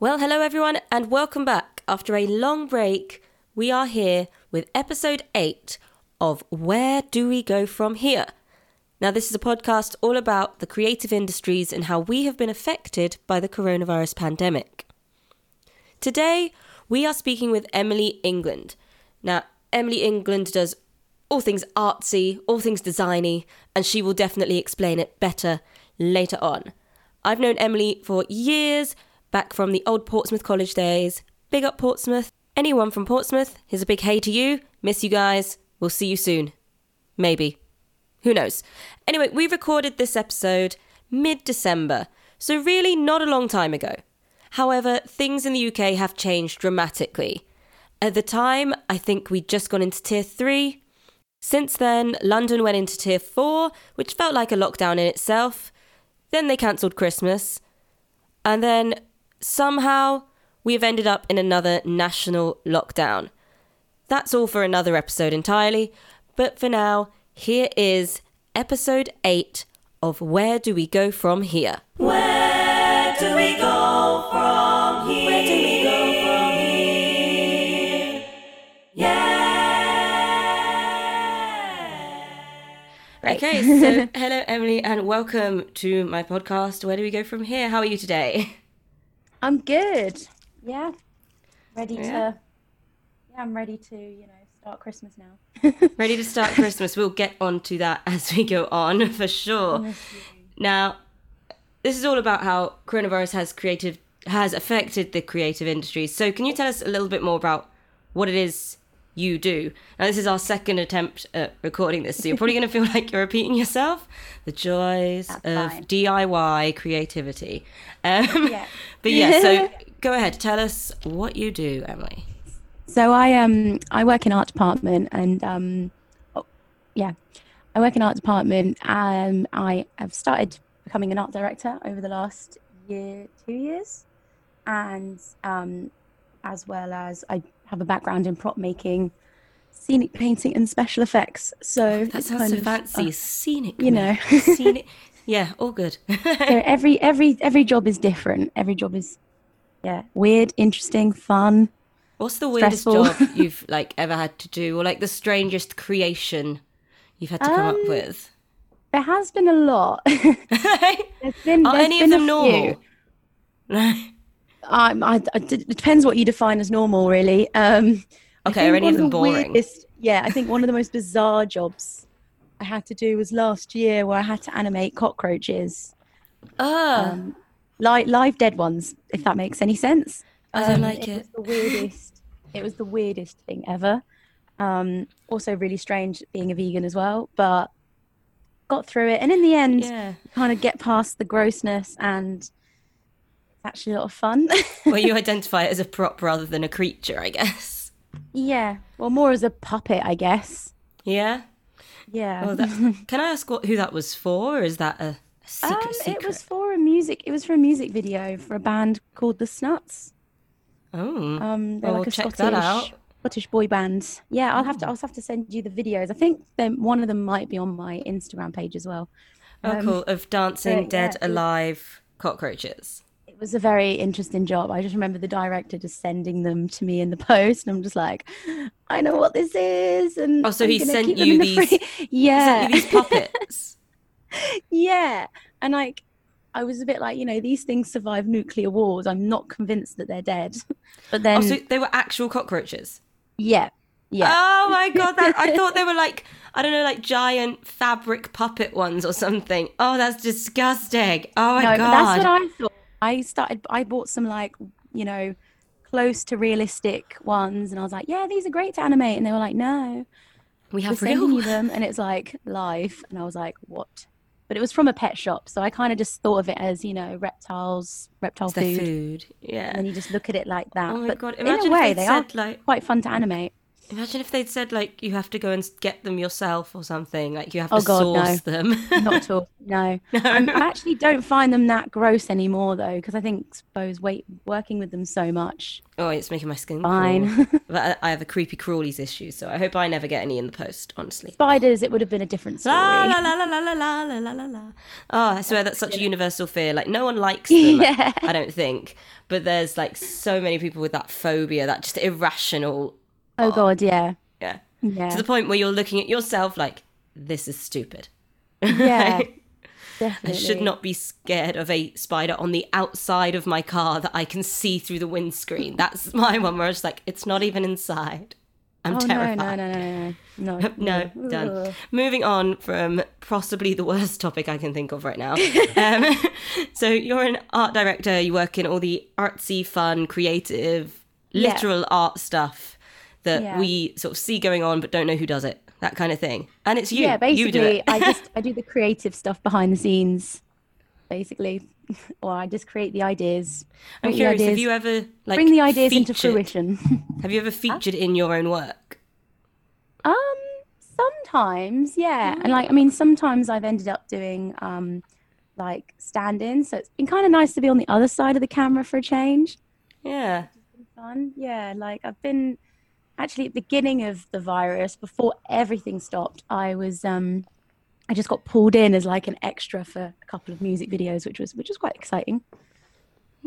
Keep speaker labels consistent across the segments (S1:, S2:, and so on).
S1: Well, hello everyone, and welcome back. After a long break, we are here with episode 8 of Where Do We Go From Here? Now, this is a podcast all about the creative industries and how we have been affected by the coronavirus pandemic. Today, we are speaking with Emily England. Now, Emily England does all things artsy, all things designy, and she will definitely explain it better later on. I've known Emily for years back from the old Portsmouth College days. Big up Portsmouth. Anyone from Portsmouth, here's a big hey to you. Miss you guys. We'll see you soon. Maybe. Who knows? Anyway, we recorded this episode mid December, so really not a long time ago. However, things in the UK have changed dramatically. At the time, I think we'd just gone into tier 3. Since then, London went into tier 4, which felt like a lockdown in itself. Then they cancelled Christmas. And then somehow we have ended up in another national lockdown. That's all for another episode entirely, but for now, here is episode 8 of Where Do We Go From Here?
S2: Where do we go from here? Where do we go from here? Yeah.
S1: Okay, so hello, Emily, and welcome to my podcast. Where do we go from here? How are you today?
S3: I'm good. Yeah. Ready
S1: Yeah.
S3: to Yeah, I'm ready to, you know, start Christmas now.
S1: Ready to start Christmas? We'll get on to that as we go on for sure. Now, this is all about how coronavirus has creative has affected the creative industries. So, can you tell us a little bit more about what it is you do? Now, this is our second attempt at recording this, so you're probably going to feel like you're repeating yourself. The joys
S3: That's
S1: of
S3: fine.
S1: DIY creativity. Um,
S3: Yeah.
S1: But yeah, so go ahead, tell us what you do, Emily.
S3: So I um I work in art department and um oh, yeah. I work in art department. Um I have started becoming an art director over the last year, two years. And um as well as I have a background in prop making, scenic painting and special effects. So
S1: That
S3: it's
S1: sounds
S3: kind
S1: so
S3: of,
S1: fancy.
S3: uh,
S1: Scenic.
S3: you know.
S1: Scenic. Yeah, all good.
S3: so every every every job is different. Every job is yeah, weird, interesting, fun.
S1: What's the weirdest job you've like ever had to do, or like the strangest creation you've had to come up
S3: Um,
S1: with?
S3: There has been a lot. There's been,
S1: Are
S3: there's
S1: any of
S3: been a
S1: them normal?
S3: Um, I, I- it depends what you define as normal, really. Um,
S1: Okay, are any of them
S3: the
S1: boring?
S3: weirdest- yeah, I think one of the most bizarre jobs I had to do was last year, where I had to animate cockroaches,
S1: Ah,
S3: um, li- live dead ones, if that makes any sense.
S1: I don't
S3: Um,
S1: like
S3: it.
S1: it.
S3: Was the weirdest. it was the weirdest thing ever. Um, also, really strange being a vegan as well, but got through it. And in the end,
S1: yeah.
S3: kind of get past the grossness, and actually a lot of fun.
S1: Well, you identify it as a prop rather than a creature, I guess.
S3: yeah, well, more as a puppet, I guess.
S1: Yeah.
S3: Yeah.
S1: Well, that, can I ask what who that was for, or is that a secret?
S3: um,
S1: secret?
S3: it was for a music. It was for a music video for a band called the Snuts.
S1: Oh,
S3: Um, they're
S1: Well,
S3: like a
S1: check
S3: Scottish
S1: that out.
S3: Scottish boy band. Yeah, I'll have to. I'll have to send you the videos. I think one of them might be on my Instagram page as well.
S1: oh,
S3: um,
S1: cool. Of dancing
S3: but,
S1: dead
S3: yeah,
S1: alive cockroaches.
S3: It was a very interesting job. I just remember the director just sending them to me in the post, and I'm just like, I know what this is. And
S1: Oh, so
S3: I'm
S1: he sent you
S3: the
S1: these-
S3: free- Yeah,
S1: you these puppets.
S3: yeah, and like. I was a bit like, you know, these things survive nuclear wars. I'm not convinced that they're dead. But then,
S1: oh, so they were actual cockroaches.
S3: yeah, yeah.
S1: Oh my god! That, I thought they were like I don't know, like giant fabric puppet ones or something. Oh, that's disgusting. Oh my
S3: no,
S1: god!
S3: that's what I thought. I started. I bought some like you know, close to realistic ones, and I was like, yeah, these are great to animate. And they were like, no,
S1: we
S3: we're
S1: have
S3: sending
S1: real.
S3: you them, and it's like live. And I was like, what? But it was from a pet shop, so I kind of just thought of it as you know, reptiles, reptile food.
S1: food.
S3: And
S1: Yeah.
S3: then you just look at it like that.
S1: Oh my
S3: but
S1: god!
S3: in
S1: Imagine
S3: a way,
S1: they
S3: they are
S1: like
S3: quite fun to animate.
S1: Imagine if they'd said like you have to go and get them yourself or something. Like you have
S3: Oh,
S1: to
S3: God, no.
S1: source them.
S3: Not at all. No. I'm- um, I actually don't find them that gross anymore though, because I think suppose wait working with them so much.
S1: oh, it's making my skin
S3: Fine.
S1: but I have a creepy crawlies issue, so I hope I never get any in the post. Honestly.
S3: Spiders, it would have been a different story.
S1: La la la la la la la la la la. Oh, I swear that's such a universal fear. Like no one likes them.
S3: Yeah.
S1: I don't think, but there's like so many people with that phobia, that just irrational.
S3: Oh god, yeah.
S1: Yeah.
S3: Yeah.
S1: To the point where you're looking at yourself like, this is stupid.
S3: yeah.
S1: I should not be scared of a spider on the outside of my car that I can see through the windscreen. That's my one where it's like, it's not even inside. I'm
S3: Oh no,
S1: terrified.
S3: no, no, no, no, no.
S1: No,
S3: Ugh.
S1: done. Moving on from possibly the worst topic I can think of right now. um, so you're an art director. You work in all the artsy, fun, creative,
S3: Yeah.
S1: literal art stuff that
S3: Yeah.
S1: we sort of see going on, but don't know who does it. That kind of thing. And it's you.
S3: Yeah,
S1: You do
S3: basically,
S1: it.
S3: I just I do the creative stuff behind the scenes, basically, or I just create the ideas.
S1: I'm curious. Have you ever like
S3: bring the ideas into fruition?
S1: Have you ever featured in your own work?
S3: Um, sometimes, yeah, and like I mean, sometimes I've ended up doing um, like stand-ins, so it's been kind of nice to be on the other side of the camera for a change.
S1: Yeah.
S3: Fun, yeah. Like I've been actually at the beginning of the virus, before everything stopped. I was um, I just got pulled in as like an extra for a couple of music videos, which was which was quite exciting.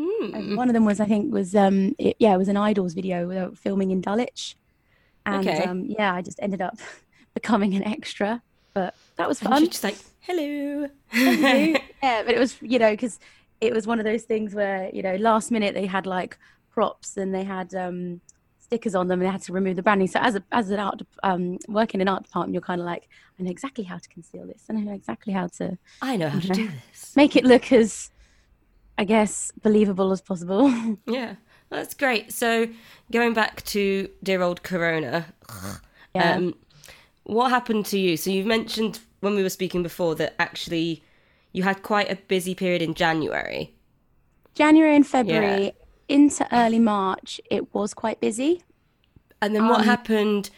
S1: Hmm.
S3: One of them was I think was um, it, yeah, it was an IDLES video were filming in Dulwich, and
S1: Okay.
S3: um, yeah, I just ended up becoming an extra, but that was fun.
S1: just like, hello.
S3: yeah, but it was you know because it was one of those things where you know last minute they had like props and they had um, stickers on them and they had to remove the branding. So as a as an art um, working in an art department, you're kind of like I know exactly how to conceal this and I know exactly how to
S1: I know how to do this.
S3: make it look as I guess believable as possible.
S1: Yeah, that's great. So going back to dear old Corona,
S3: yeah.
S1: um, what happened to you? So you've mentioned when we were speaking before that actually you had quite a busy period in January.
S3: January and February into early March, it was quite busy.
S1: And then what
S3: Um,
S1: happened,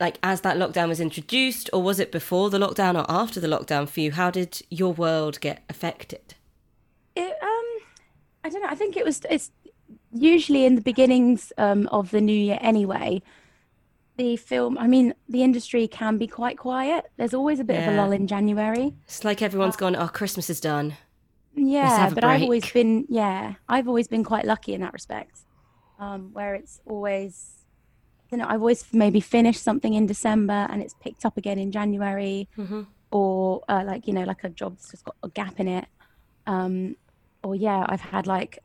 S1: like as that lockdown was introduced, or was it before the lockdown or after the lockdown for you? How did your world get affected?
S3: It, um, I don't know. I think it was. It's usually in the beginnings um, of the new year anyway. The film. I mean, the industry can be quite quiet. There's always a bit of a lull in January.
S1: It's like everyone's gone, oh, Christmas is done.
S3: Yeah, but I've always been. Yeah, I've always been quite lucky in that respect. Um, where it's always. You know, I've always maybe finished something in December and it's picked up again in January.
S1: Mhm.
S3: or uh, like you know like a job that's just got a gap in it um or yeah i've had like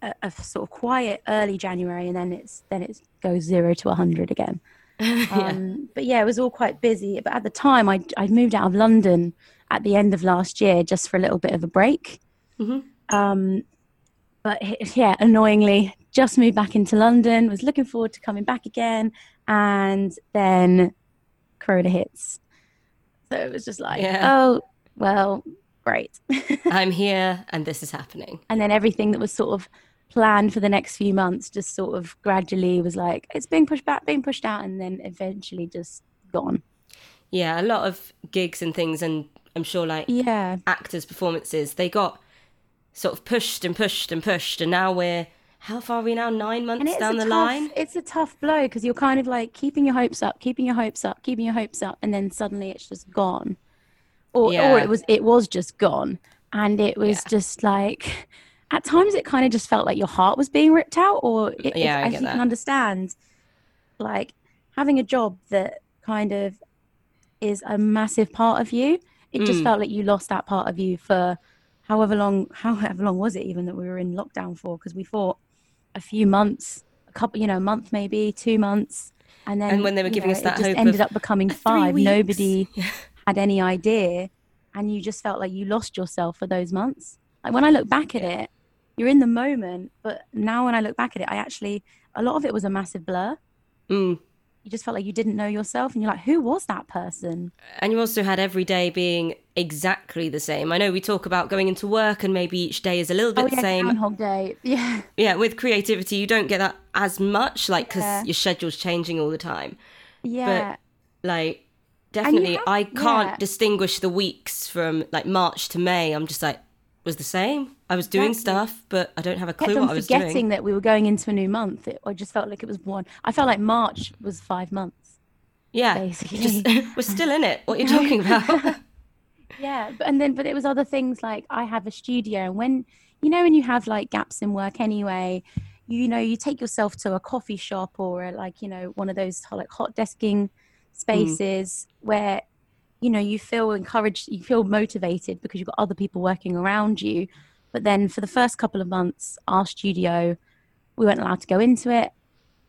S3: a, a sort of quiet early january and then it's then it goes zero to 100 again um but yeah it was all quite busy but at the time i i moved out of london at the end of last year just for a little bit of a break
S1: Mhm.
S3: um but yeah annoyingly just moved back into london was looking forward to coming back again and then corona hits so it was just like
S1: Yeah.
S3: oh well great
S1: I'm here and this is happening.
S3: and then everything that was sort of planned for the next few months just sort of gradually was like it's being pushed back being pushed out and then eventually just gone
S1: Yeah, a lot of gigs and things, and I'm sure like
S3: yeah
S1: actors' performances, they got sort of pushed and pushed and pushed, and now we're how far are we now? Nine months down the
S3: tough,
S1: line.
S3: it's a tough blow because you're kind of like keeping your hopes up keeping your hopes up keeping your hopes up and then suddenly it's just gone or
S1: Yeah.
S3: or it was it was just gone and it was
S1: Yeah.
S3: just like at times it kind of just felt like your heart was being ripped out or it,
S1: Yeah, I
S3: as you
S1: that.
S3: can understand like having a job that kind of is a massive part of you it just
S1: Mm.
S3: felt like you lost that part of you for however long however long was it even that we were in lockdown for because we thought a few months a couple you know a month maybe two months and then
S1: And when they were giving
S3: know,
S1: us that
S3: it just ended up becoming five nobody
S1: Yeah.
S3: had any idea and you just felt like you lost yourself for those months like when i look back at it you're in the moment but now when i look back at it i actually a lot of it was a massive blur
S1: Mm.
S3: You just felt like you didn't know yourself, and you're like, who was that person?
S1: And you also had every day being exactly the same. I know we talk about going into work and maybe each day is a little bit
S3: oh
S1: the
S3: yeah,
S1: same.
S3: Groundhog Day. Yeah,
S1: Yeah, with creativity, you don't get that as much, like, because
S3: Yeah.
S1: your schedule's changing all the time.
S3: yeah.
S1: But like, definitely,
S3: have-
S1: I can't
S3: yeah.
S1: distinguish the weeks from like March to May. I'm just like, was the same. I was doing
S3: Exactly.
S1: stuff, but I don't have a clue what I was doing.
S3: forgetting that we were going into a new month. It, I just felt like it was one. I felt like March was five months.
S1: Yeah,
S3: basically.
S1: just we're still in it. What are you talking about?
S3: Yeah, but and then but it was other things like I have a studio, and when you know when you have like gaps in work anyway, you know you take yourself to a coffee shop or a, like you know one of those like hot desking hmm. spaces where you know you feel encouraged, you feel motivated because you've got other people working around you. But then for the first couple of months, our studio, we weren't allowed to go into it.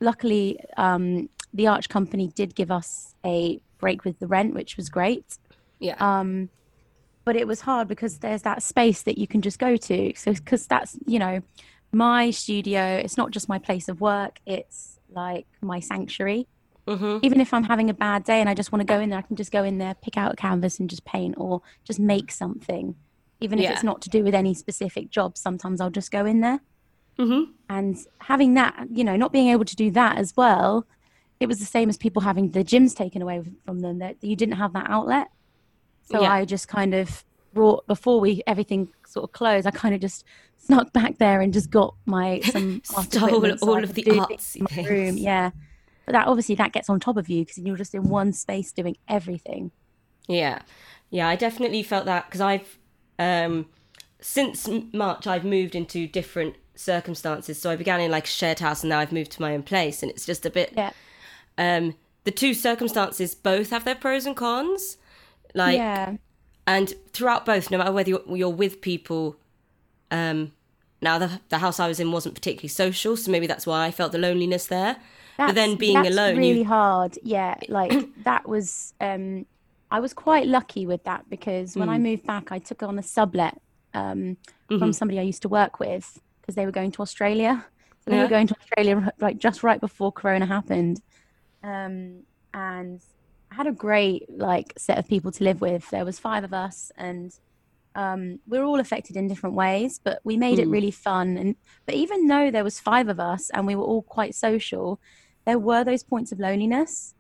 S3: Luckily, um, the Arch Company did give us a break with the rent, which was great.
S1: yeah,
S3: Um, but it was hard because there's that space that you can just go to. So, because that's, you know, my studio, it's not just my place of work, it's like my sanctuary.
S1: Hmm
S3: Even if I'm having a bad day and I just want to go in there, I can just go in there, pick out a canvas and just paint or just make something. Even if
S1: Yeah.
S3: it's not to do with any specific job, sometimes I'll just go in there.
S1: hmm
S3: And having that, you know, not being able to do that as well, it was the same as people having the gyms taken away from them, that you didn't have that outlet. So
S1: Yeah.
S3: I just kind of brought, before we everything sort of closed, I kind of just snuck back there and just got my some
S1: Stole all of the artsy
S3: in my
S1: things.
S3: room. Yeah. But that obviously that gets on top of you because you're just in one space doing everything.
S1: Yeah, yeah, I definitely felt that because I've um, since March I've moved into different circumstances. So I began in like a shared house, and now I've moved to my own place, and it's just a bit.
S3: Yeah.
S1: Um, the two circumstances both have their pros and cons, like,
S3: yeah.
S1: and throughout both, no matter whether you're, you're with people. Um, now the the house I was in wasn't particularly social, so maybe that's why I felt the loneliness there. But then
S3: That's-
S1: being
S3: that's
S1: alone,
S3: really
S1: you
S3: hard. Yeah, like that was. um I was quite lucky with that because when
S1: Mm.
S3: I moved back, I took on a sublet um,
S1: Mm-hmm.
S3: from somebody I used to work with because they were going to Australia. So they
S1: Yeah.
S3: were going to Australia like just right before Corona happened, um, and I had a great like set of people to live with. There was five of us, and um, we were all affected in different ways, but we made it
S1: Mm.
S3: really fun. And but even though there was five of us and we were all quite social, there were those points of loneliness.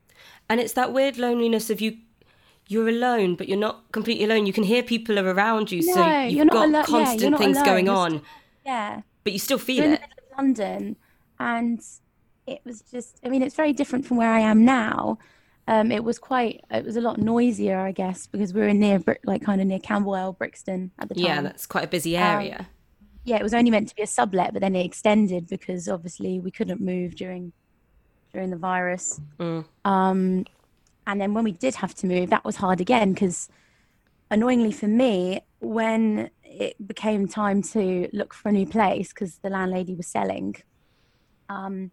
S1: and it's that weird loneliness of you you're alone but you're not completely alone you can hear people are around you so you've got
S3: alo- yeah,
S1: constant
S3: not
S1: things
S3: alone.
S1: going on
S3: Yeah,
S1: but you still feel
S3: you're
S1: it
S3: London, and it was just. I mean, it's very different from where I am now. Um, it was quite. It was a lot noisier, I guess, because we were near, like, kind of near Camberwell, Brixton at the time.
S1: yeah that's quite a busy
S3: Um,
S1: area
S3: yeah, it was only meant to be a sublet, but then it extended because obviously we couldn't move during during the virus.
S1: Mm.
S3: Um, and then when we did have to move, that was hard again because, annoyingly for me, when it became time to look for a new place because the landlady was selling, um,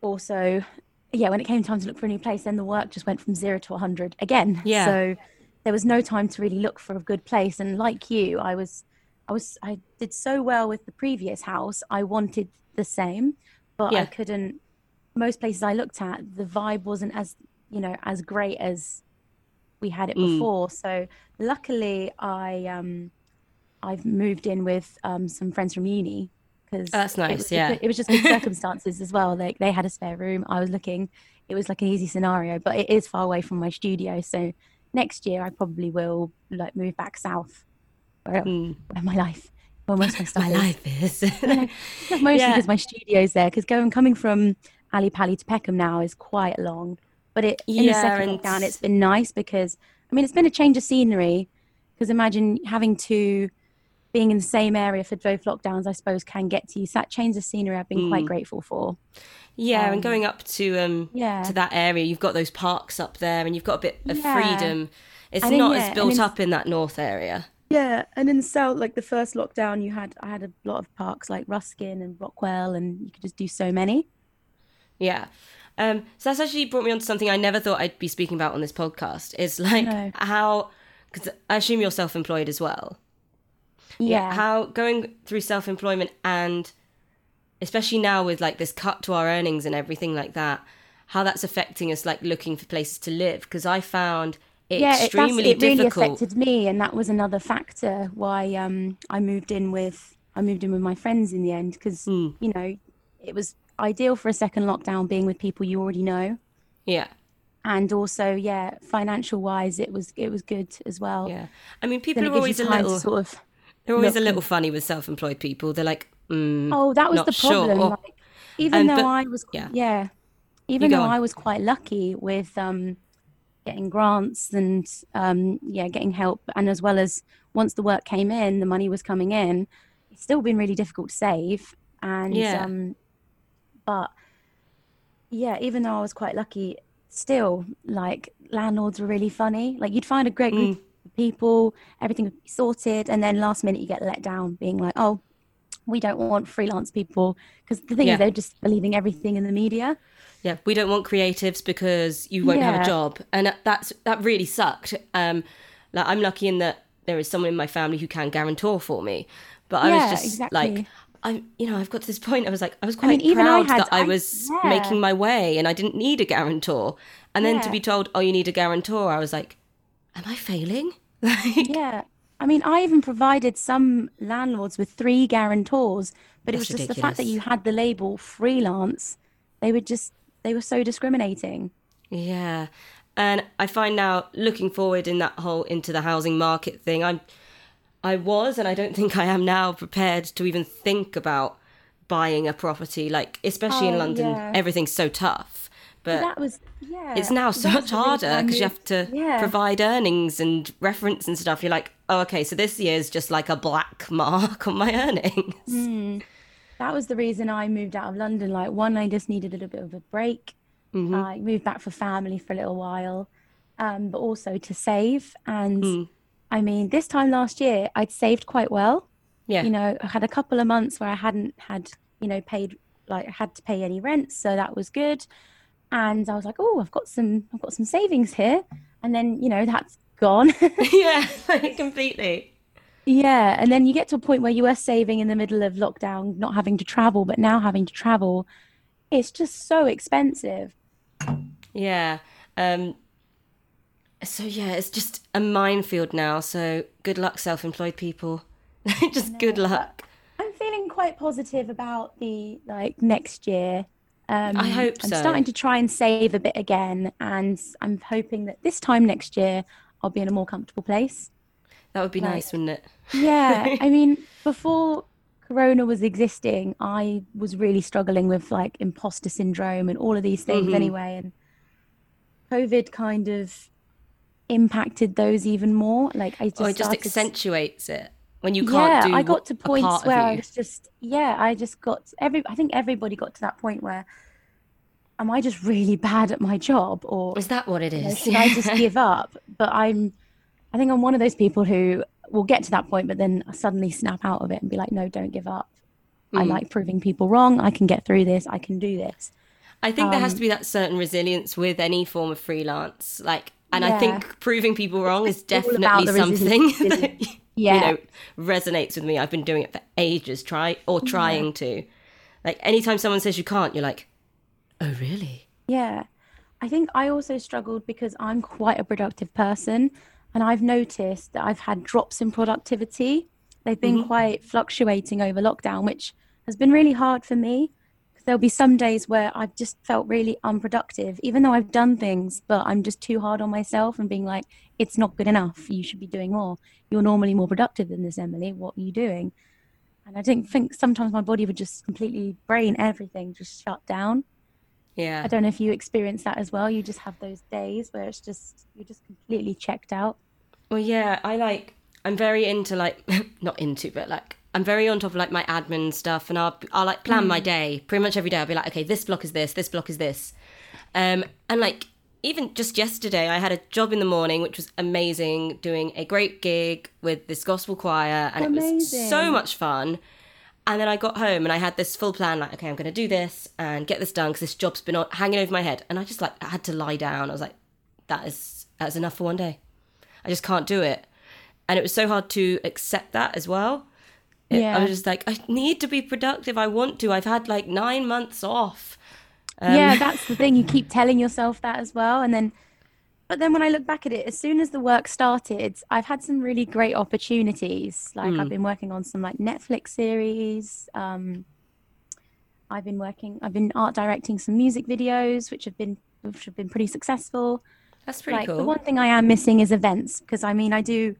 S3: also, yeah, when it came time to look for a new place, then the work just went from zero to 100 again.
S1: Yeah.
S3: So there was no time to really look for a good place. And like you, I was, I was, I did so well with the previous house. I wanted the same, but
S1: Yeah.
S3: I couldn't. Most places I looked at, the vibe wasn't as, you know, as great as we had it
S1: Mm.
S3: before. So luckily, I, um, I've moved in with um, some friends from uni because
S1: That's nice,
S3: It was,
S1: yeah.
S3: it was just good circumstances as well. They they had a spare room. I was looking. It was like an easy scenario, but it is far away from my studio. So next year, I probably will like move back south, where,
S1: Mm.
S3: where my life, where most of my stuff
S1: my
S3: is.
S1: life is
S3: Mostly
S1: Yeah.
S3: because my studio's there. Because going coming from Ali Pali to Peckham now is quite long. But it in the second
S1: and-
S3: lockdown, it's been nice because I mean it's been a change of scenery. Because imagine having to being in the same area for both lockdowns, I suppose, can get to you. So that change of scenery, I've been quite
S1: Mm.
S3: grateful for.
S1: yeah
S3: Um,
S1: and going up to um
S3: Yeah.
S1: to that area you've got those parks up there and you've got a bit of
S3: Yeah.
S1: freedom it's
S3: And in-
S1: not
S3: yeah,
S1: as built
S3: in-
S1: up in that north area
S3: Yeah, and in the south, like the first lockdown, you had I had a lot of parks like Ruskin and Brockwell, and you could just do so many.
S1: Yeah. Um, so that's actually brought me on to something I never thought I'd be speaking about on this podcast. Is like
S3: No.
S1: how, because I assume you're self-employed as well.
S3: Yeah,
S1: How going through self-employment and especially now with like this cut to our earnings and everything like that, how that's affecting us, like looking for places to live. Because I found it
S3: yeah, it,
S1: extremely
S3: it really
S1: difficult.
S3: affected me, and that was another factor why um, I moved in with I moved in with my friends in the end because
S1: Hmm.
S3: you know it was ideal for a second lockdown being with people you already know,
S1: Yeah.
S3: and also yeah, financial wise, it was it was good as well.
S1: Yeah. I mean, people are always a little,
S3: sort of
S1: they're always a little funny with self-employed people. They're like, mm,
S3: Oh, that was the
S1: sure.
S3: problem. Like, even though
S1: but-
S3: I was,
S1: yeah.
S3: yeah, even though
S1: on.
S3: I was quite lucky with um, getting grants and um, yeah, getting help, and as well as once the work came in, the money was coming in. It's still been really difficult to save, and
S1: Yeah.
S3: um, but yeah, even though I was quite lucky, still like landlords were really funny. Like you'd find a great group
S1: Mm.
S3: of people, everything would be sorted, and then last minute you get let down, being like, oh, we don't want freelance people because the thing
S1: Yeah.
S3: is they're just believing everything in the media.
S1: yeah, we don't want creatives because you won't have a job, and that's that really sucked. Um, like I'm lucky in that there is someone in my family who can guarantor for me, but I
S3: Yeah,
S1: was just
S3: exactly.
S1: like. I, you know, I've got to this point. I was like, I was
S3: I
S1: quite
S3: mean, even I
S1: proud
S3: had-
S1: that I
S3: I-
S1: was
S3: yeah.
S1: making my way, and I didn't need a guarantor. And then to be told, "Oh, you need a guarantor," I was like, "Am I failing?" Like,
S3: Yeah. I mean, I even provided some landlords with three guarantors, but it was just the fact that you had the label freelance. They were just, they were so discriminating.
S1: Yeah. And I find now looking forward in that whole into the housing market thing, I'm I was and I don't think I am now prepared to even think about buying a property like especially in
S3: Oh,
S1: London
S3: yeah.
S1: everything's so tough. But
S3: That was, yeah.
S1: it's now so much harder because you have to
S3: yeah.
S1: provide earnings and reference and stuff. You're like, oh, okay, so this year's just like a black mark on my earnings.
S3: Hmm. that was the reason I moved out of London. Like, one, I just needed a little bit of a break.
S1: Mm-hmm.
S3: I moved back for family for a little while, um, but also to save. And
S1: Hmm.
S3: I mean, this time last year, I'd saved quite well.
S1: Yeah.
S3: You know, I had a couple of months where I hadn't had, you know, paid like had to pay any rent, so that was good. And I was like, oh, I've got some, I've got some savings here. And then, you know, that's gone.
S1: yeah, completely.
S3: Yeah, and then you get to a point where you were saving in the middle of lockdown, not having to travel, but now having to travel, it's just so expensive.
S1: Yeah. Um so yeah, it's just a minefield now. So good luck self-employed people. just good luck.
S3: I'm feeling quite positive about the like next year. Um,
S1: I hope
S3: I'm
S1: so.
S3: starting to try and save a bit again, and I'm hoping that this time next year I'll be in a more comfortable place.
S1: That would be
S3: Like-
S1: nice, wouldn't it?
S3: Yeah, I mean, before Corona was existing, I was really struggling with like imposter syndrome and all of these things
S1: Mhm.
S3: anyway. And COVID kind of impacted those even more. Like I just
S1: it just
S3: started,
S1: accentuates it when you
S3: yeah,
S1: can't do
S3: I got to points where I was just, yeah, I just got every, I think everybody got to that point where, am I just really bad at my job or
S1: Is that what it is?
S3: you know, should I just give up? But I'm, I think I'm one of those people who will get to that point, but then suddenly snap out of it and be like, no, don't give up. I
S1: Mm.
S3: like proving people wrong. I can get through this. I can do this.
S1: I think there has
S3: Um,
S1: to be that certain resilience with any form of freelance. Like, and I think proving people wrong is definitely something that
S3: Yeah.
S1: you know resonates with me. I've been doing it for ages, try or trying to. Like, anytime someone says you can't, you're like, oh really?
S3: Yeah. I think I also struggled because I'm quite a productive person and I've noticed that I've had drops in productivity. They've been mm-hmm. quite fluctuating over lockdown, which has been really hard for me. There'll be some days where I've just felt really unproductive, even though I've done things, but I'm just too hard on myself and being like, it's not good enough. You should be doing more. You're normally more productive than this, Emily. What are you doing? And I didn't think sometimes my body would just completely brain everything, just shut down.
S1: Yeah.
S3: I don't know if you experience that as well. You just have those days where it's just you're just completely checked out.
S1: Well, yeah, I like. I'm very into like not into, but like I'm very on top of like my admin stuff, and I'll I'll like plan my day pretty much every day. I'll be like, okay, this block is this, this block is this, um, and like even just yesterday, I had a job in the morning, which was amazing, doing a great gig with this gospel choir, and it was so much fun. And then I got home and I had this full plan, like, okay, I'm going to do this and get this done because this job's been on, hanging over my head. And I just like I had to lie down. I was like, that is that's enough for one day. I just can't do it. And it was so hard to accept that as well. It- I was just like, I need to be productive. I want to. I've had like nine months off. Um,
S3: yeah, that's the thing. You keep telling yourself that as well, and then, but then when I look back at it, as soon as the work started, I've had some really great opportunities. Like
S1: Hmm.
S3: I've been working on some like Netflix series. Um, I've been working. I've been art directing some music videos, which have been which have been pretty successful.
S1: That's pretty
S3: like
S1: cool.
S3: the one thing I am missing is events because I mean I do,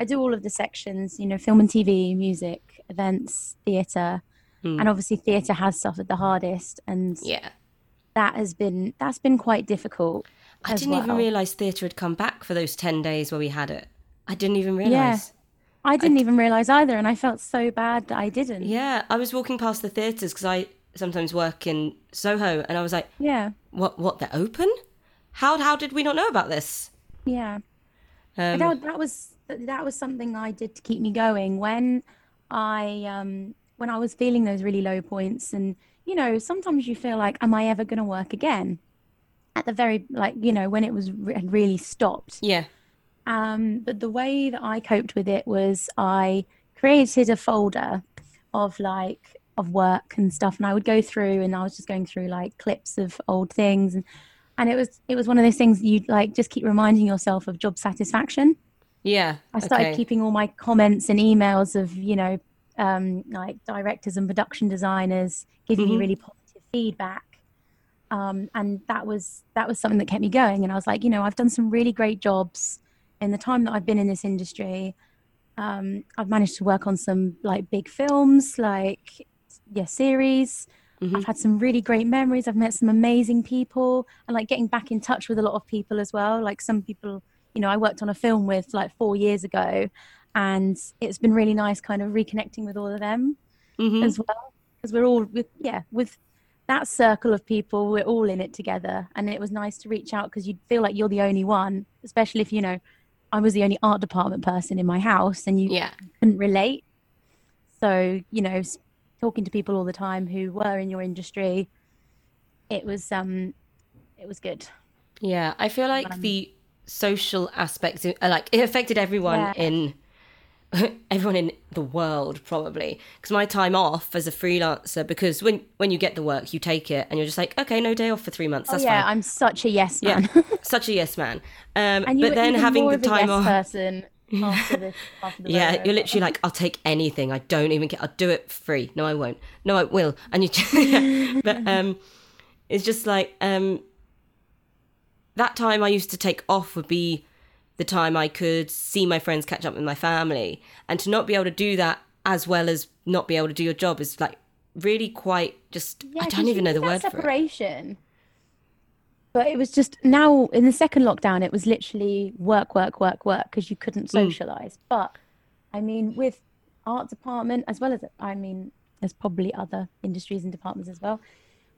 S3: I do all of the sections. You know, film and TV, music, events, theatre,
S1: Hmm.
S3: and obviously theatre has suffered the hardest, and
S1: yeah.
S3: that has been that's been quite difficult.
S1: I didn't even realise theatre had come back for those 10 days where we had it. I didn't even realise. Yeah.
S3: I didn't even realize either, and I felt so bad that I didn't.
S1: Yeah, I was walking past the theatres because I sometimes work in Soho and I was like,
S3: yeah,
S1: what, what, they're open? How, how did we not know about this?
S3: yeah.
S1: Um,
S3: that, that was that was something I did to keep me going when I um when I was feeling those really low points, and you know sometimes you feel like, am I ever going to work again? At the very like you know when it was re- really stopped.
S1: yeah.
S3: Um, but the way that I coped with it was I created a folder of like of work and stuff, and I would go through, and I was just going through like clips of old things, and and it was it was one of those things you like just keep reminding yourself of job satisfaction.
S1: Yeah.
S3: I started
S1: okay.
S3: keeping all my comments and emails of you know um, like directors and production designers giving me
S1: Mhm.
S3: really positive feedback. Um, and that was that was something that kept me going. And I was like, you know, I've done some really great jobs in the time that I've been in this industry. Um, I've managed to work on some like big films, like yeah, series.
S1: Mhm.
S3: I've had some really great memories. I've met some amazing people, and like getting back in touch with a lot of people as well. Like some people, you know, I worked on a film with like four years ago, and it's been really nice, kind of reconnecting with all of them
S1: Mhm.
S3: as well because we're all with yeah with that circle of people we're all in it together and it was nice to reach out because you'd feel like you're the only one especially if you know i was the only art department person in my house and you
S1: Yeah.
S3: couldn't relate so you know talking to people all the time who were in your industry it was um it was good
S1: Yeah, I feel like
S3: Um,
S1: the social aspects, uh, like it affected everyone
S3: Yeah.
S1: in everyone in the world probably. Because my time off as a freelancer, because when when you get the work, you take it, and you're just like, okay, no day off for three months.
S3: oh
S1: That's
S3: yeah
S1: fine.
S3: i'm such a yes
S1: Yeah,
S3: man
S1: such a yes man. Um,
S3: and
S1: but then having the time
S3: yes
S1: off,
S3: person after the after
S1: yeah, you're literally like, I'll take anything. I don't even get. I'll do it free. No, I won't. No, I will. And you, yeah. but um, it's just like um, that time I used to take off would be the time I could see my friends, catch up with my family, and to not be able to do that as well as not be able to do your job is like really quite just.
S3: Yeah,
S1: I don't even know the word for it.
S3: separation. But it was just now in the second lockdown, it was literally work, work, work, work because you couldn't
S1: Mm.
S3: socialize. But I mean, with art department as well as I mean, there's probably other industries and departments as well,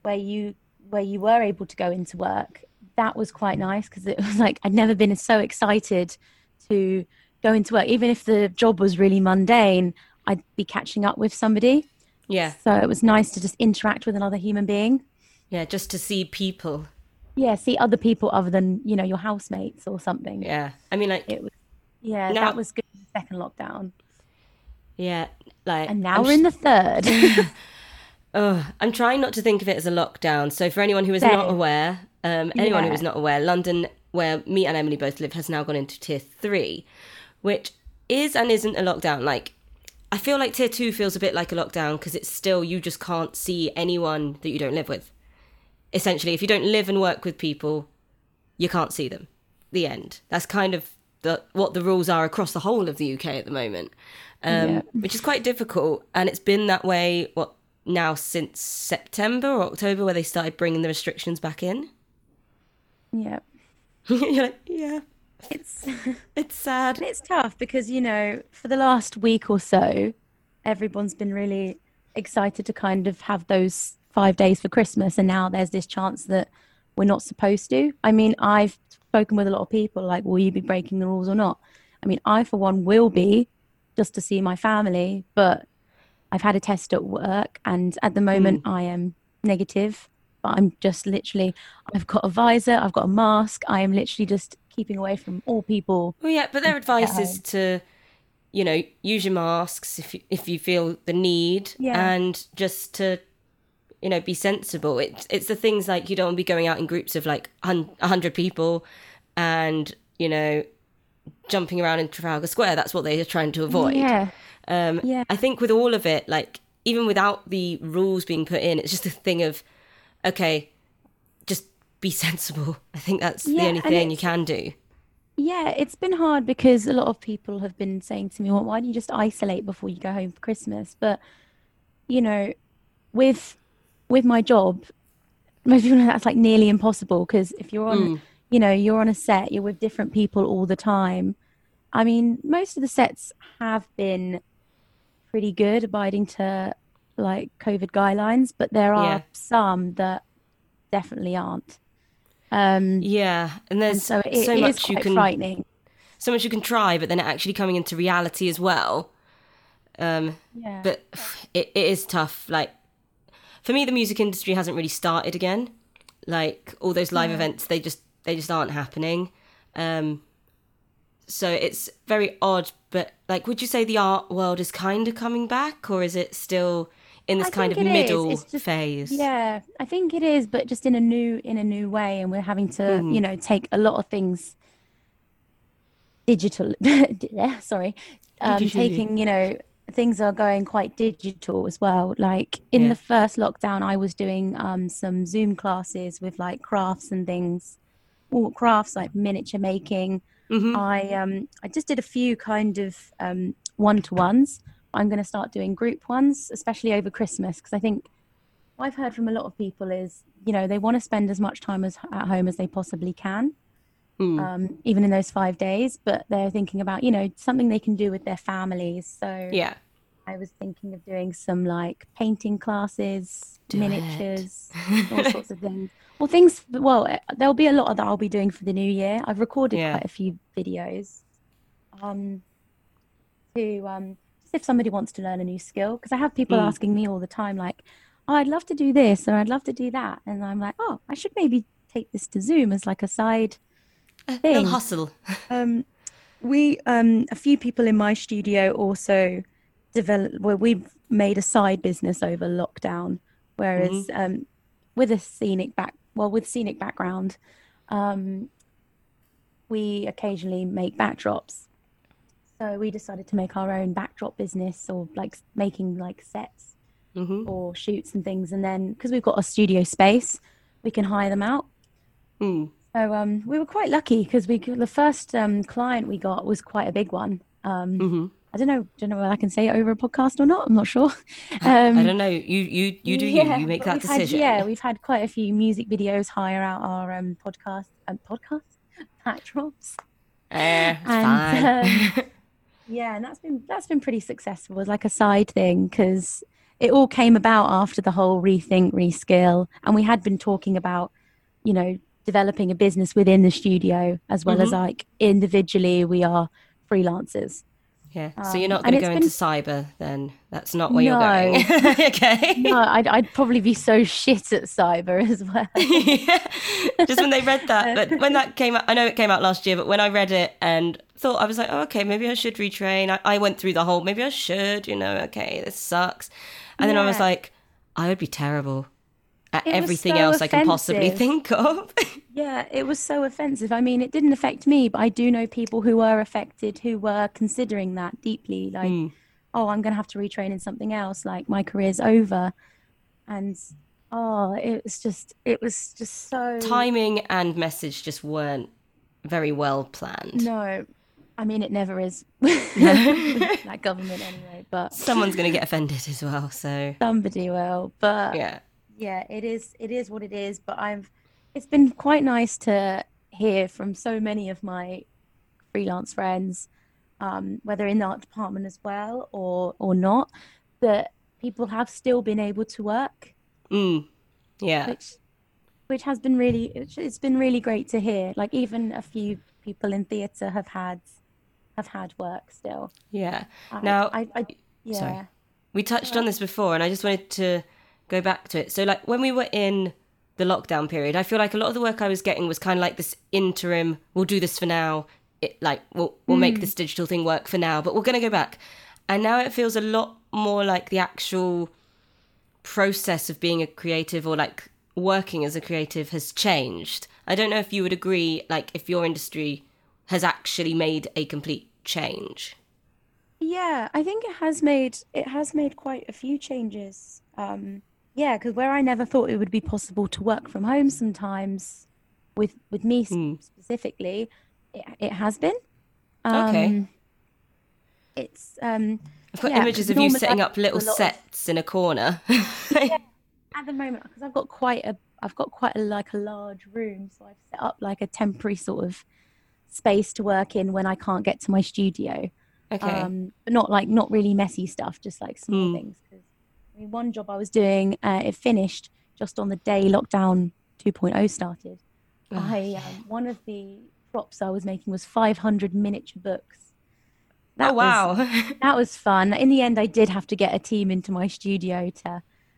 S3: where you where you were able to go into work. That was quite nice because it was like I'd never been so excited to go into work, even if the job was really mundane. I'd be catching up with somebody.
S1: Yeah,
S3: So it was nice to just interact with another human being.
S1: yeah, just to see people.
S3: Yeah, see other people other than, you know, your housemates or something.
S1: Yeah, I mean, like,
S3: It was yeah,
S1: Now-
S3: that was good second lockdown.
S1: yeah, like,
S3: And now
S1: I'm
S3: we're in the third.
S1: Oh, I'm trying not to think of it as a lockdown. So for anyone who is not aware, um, anyone who
S3: Yeah.
S1: is not aware, London, where me and Emily both live, has now gone into tier three, which is and isn't a lockdown. Like, I feel like tier two feels a bit like a lockdown because it's still you just can't see anyone that you don't live with. Essentially, if you don't live and work with people, you can't see them. The end. That's kind of the what the rules are across the whole of the UK at the moment, um,
S3: Yeah.
S1: which is quite difficult. And it's been that way what now since September or October, where they started bringing the restrictions back in.
S3: Yeah.
S1: You're like, yeah,
S3: It's
S1: it's sad.
S3: it's tough because, you know, for the last week or so, everyone's been really excited to kind of have those five days for Christmas and now there's this chance that we're not supposed to. I mean, I've spoken with a lot of people like, will you be breaking the rules or not? I mean, I for one will be just to see my family, but I've had a test at work and at the moment hmm. I am negative. But I'm just literally I've got a visor, I've got a mask, I am literally just keeping away from all people.
S1: Well, yeah, but their advice is to, you know, use your masks if you, if you feel the need,
S3: Yeah.
S1: and just to you know, be sensible. It's it's the things like you don't want to be going out in groups of like a hundred people, and you know, jumping around in Trafalgar Square. That's what they are trying to avoid.
S3: Yeah.
S1: Um,
S3: Yeah.
S1: I think with all of it, like even without the rules being put in, it's just a thing of, okay, just be sensible. I think that's the only thing you can do.
S3: Yeah, it's been hard because a lot of people have been saying to me, well, why don't you just isolate before you go home for Christmas? But, you know, with with my job, most people know that's like nearly impossible because if you're on,
S1: Mm.
S3: you know, you're on a set, you're with different people all the time. I mean, most of the sets have been pretty good abiding to like COVID guidelines, but there are
S1: Yeah.
S3: some that definitely aren't. Um,
S1: Yeah, and
S3: and so it,
S1: so
S3: it
S1: much you can
S3: frightening.
S1: so much you can try, but then it actually coming into reality as well. Um,
S3: Yeah.
S1: but it, it is tough. Like for me, the music industry hasn't really started again. Like all those live events, they just they just aren't happening. Um, so it's very odd. But like, would you say the art world is kind of coming back, or is it still in this
S3: I
S1: kind of
S3: it
S1: middle
S3: just-
S1: phase?
S3: Yeah, I think it is, but just in a new in a new way, and we're having to,
S1: Mm-hmm.
S3: you know, take a lot of things digital. yeah, sorry, um, taking, you know, things are going quite digital as well. Like in
S1: Yeah.
S3: the first lockdown, I was doing um, some Zoom classes with like crafts and things, all crafts like miniature making.
S1: Mhm.
S3: I um I just did a few kind of um one to ones. I'm going to start doing group ones, especially over Christmas, because I think what I've heard from a lot of people is you know they want to spend as much time as at home as they possibly can,
S1: Mm.
S3: um, even in those five days. But they're thinking about you know something they can do with their families. So
S1: yeah.
S3: I was thinking of doing some like painting classes,
S1: Do
S3: miniatures, all sorts of things. Well, things. Well, eh, there'll be a lot of that I'll be doing for the new year. I've recorded
S1: Yeah.
S3: quite a few videos. Um, to um, if somebody wants to learn a new skill, because I have people
S1: Mm.
S3: asking me all the time, like, "Oh, I'd love to do this," or "I'd love to do that," and I'm like, "Oh, I should maybe take this to Zoom as like a side
S1: A little
S3: thing."
S1: hustle.
S3: Um, we um a few people in my studio also developed well we've made a side business over lockdown whereas um with a scenic back well with scenic background um we occasionally make backdrops so we decided to make our own backdrop business or like making like sets
S1: hmm
S3: or shoots and things and then because we've got a studio space we can hire them out
S1: Mm.
S3: so um, we were quite lucky because we the first um, client we got was quite a big one. Um,
S1: hmm
S3: I don't know, don't know whether I can say it over a podcast or not. I'm not sure. Um,
S1: I don't know. You you you do
S3: yeah,
S1: you. You make that
S3: we've had-
S1: decision.
S3: yeah, we've had quite a few music videos hire out our um, podcast um, podcast backdrops.
S1: Eh, it's
S3: And,
S1: fine.
S3: Yeah, and that's been that's been pretty successful as like a side thing because it all came about after the whole rethink, reskill, and we had been talking about, you know, developing a business within the studio as well as
S1: Mhm.
S3: like individually we are freelancers.
S1: Yeah. So you're
S3: um,
S1: not going to go
S3: been-
S1: into cyber then? That's not where you're going. okay.
S3: No, I'd, I'd probably be so shit at cyber as well.
S1: Yeah. Just when they read that, but when that came out, I know it came out last year, but when I read it and thought, I was like, oh, okay, maybe I should retrain. I, I went through the whole, maybe I should, you know, okay, this sucks. And then I was like, I would be terrible at
S3: It
S1: everything
S3: so
S1: else I can possibly think of.
S3: Yeah, it was so offensive. I mean, it didn't affect me, but I do know people who were affected who were considering that deeply. Like,
S1: Mm.
S3: oh, I'm going to have to retrain in something else. Like, my career's over. And, oh, it was just, it was just so.
S1: Timing and message just weren't very well planned.
S3: No, I mean, it never is. That government anyway, but
S1: Someone's going to get offended as well. So,
S3: somebody will. But
S1: yeah.
S3: yeah it is it is what it is but i've it's been quite nice to hear from so many of my freelance friends um, whether in the art department as well or or not that people have still been able to work
S1: Mm. Yeah.
S3: which which has been really it's, been really great to hear like even a few people in theatre have had have had work still
S1: Yeah.
S3: I-
S1: Now-
S3: I, I yeah
S1: Sorry. We touched on this before, and I just wanted to go back to it. So, like, when we were in the lockdown period, I feel like a lot of the work I was getting was kind of like this interim. We'll do this for now. It like we'll we'll make this digital thing work for now, but we're gonna go back. And now it feels a lot more like the actual process of being a creative or like working as a creative has changed. I don't know if you would agree, like if your industry has actually made a complete change.
S3: Yeah, I think it has made it has made quite a few changes. Um, yeah, because where I never thought it would be possible to work from home sometimes, with with me
S1: Hmm.
S3: specifically, it, it has been.
S1: Okay.
S3: Um, it's um,
S1: I've got
S3: Yeah,
S1: images of you setting up little
S3: lot of-
S1: sets in a corner.
S3: at the moment because I've got quite a I've got quite a like a large room, so I've set up like a temporary sort of space to work in when I can't get to my studio.
S1: okay.
S3: um, but not like not really messy stuff, just like small
S1: Hmm.
S3: things. I mean, one job I was doing, uh, it finished just on the day lockdown 2.0 started.
S1: Oh,
S3: I um, one of the props I was making was 500 miniature books.
S1: oh
S3: was-
S1: wow.
S3: that was fun. In the end, I did have to get a team into my studio to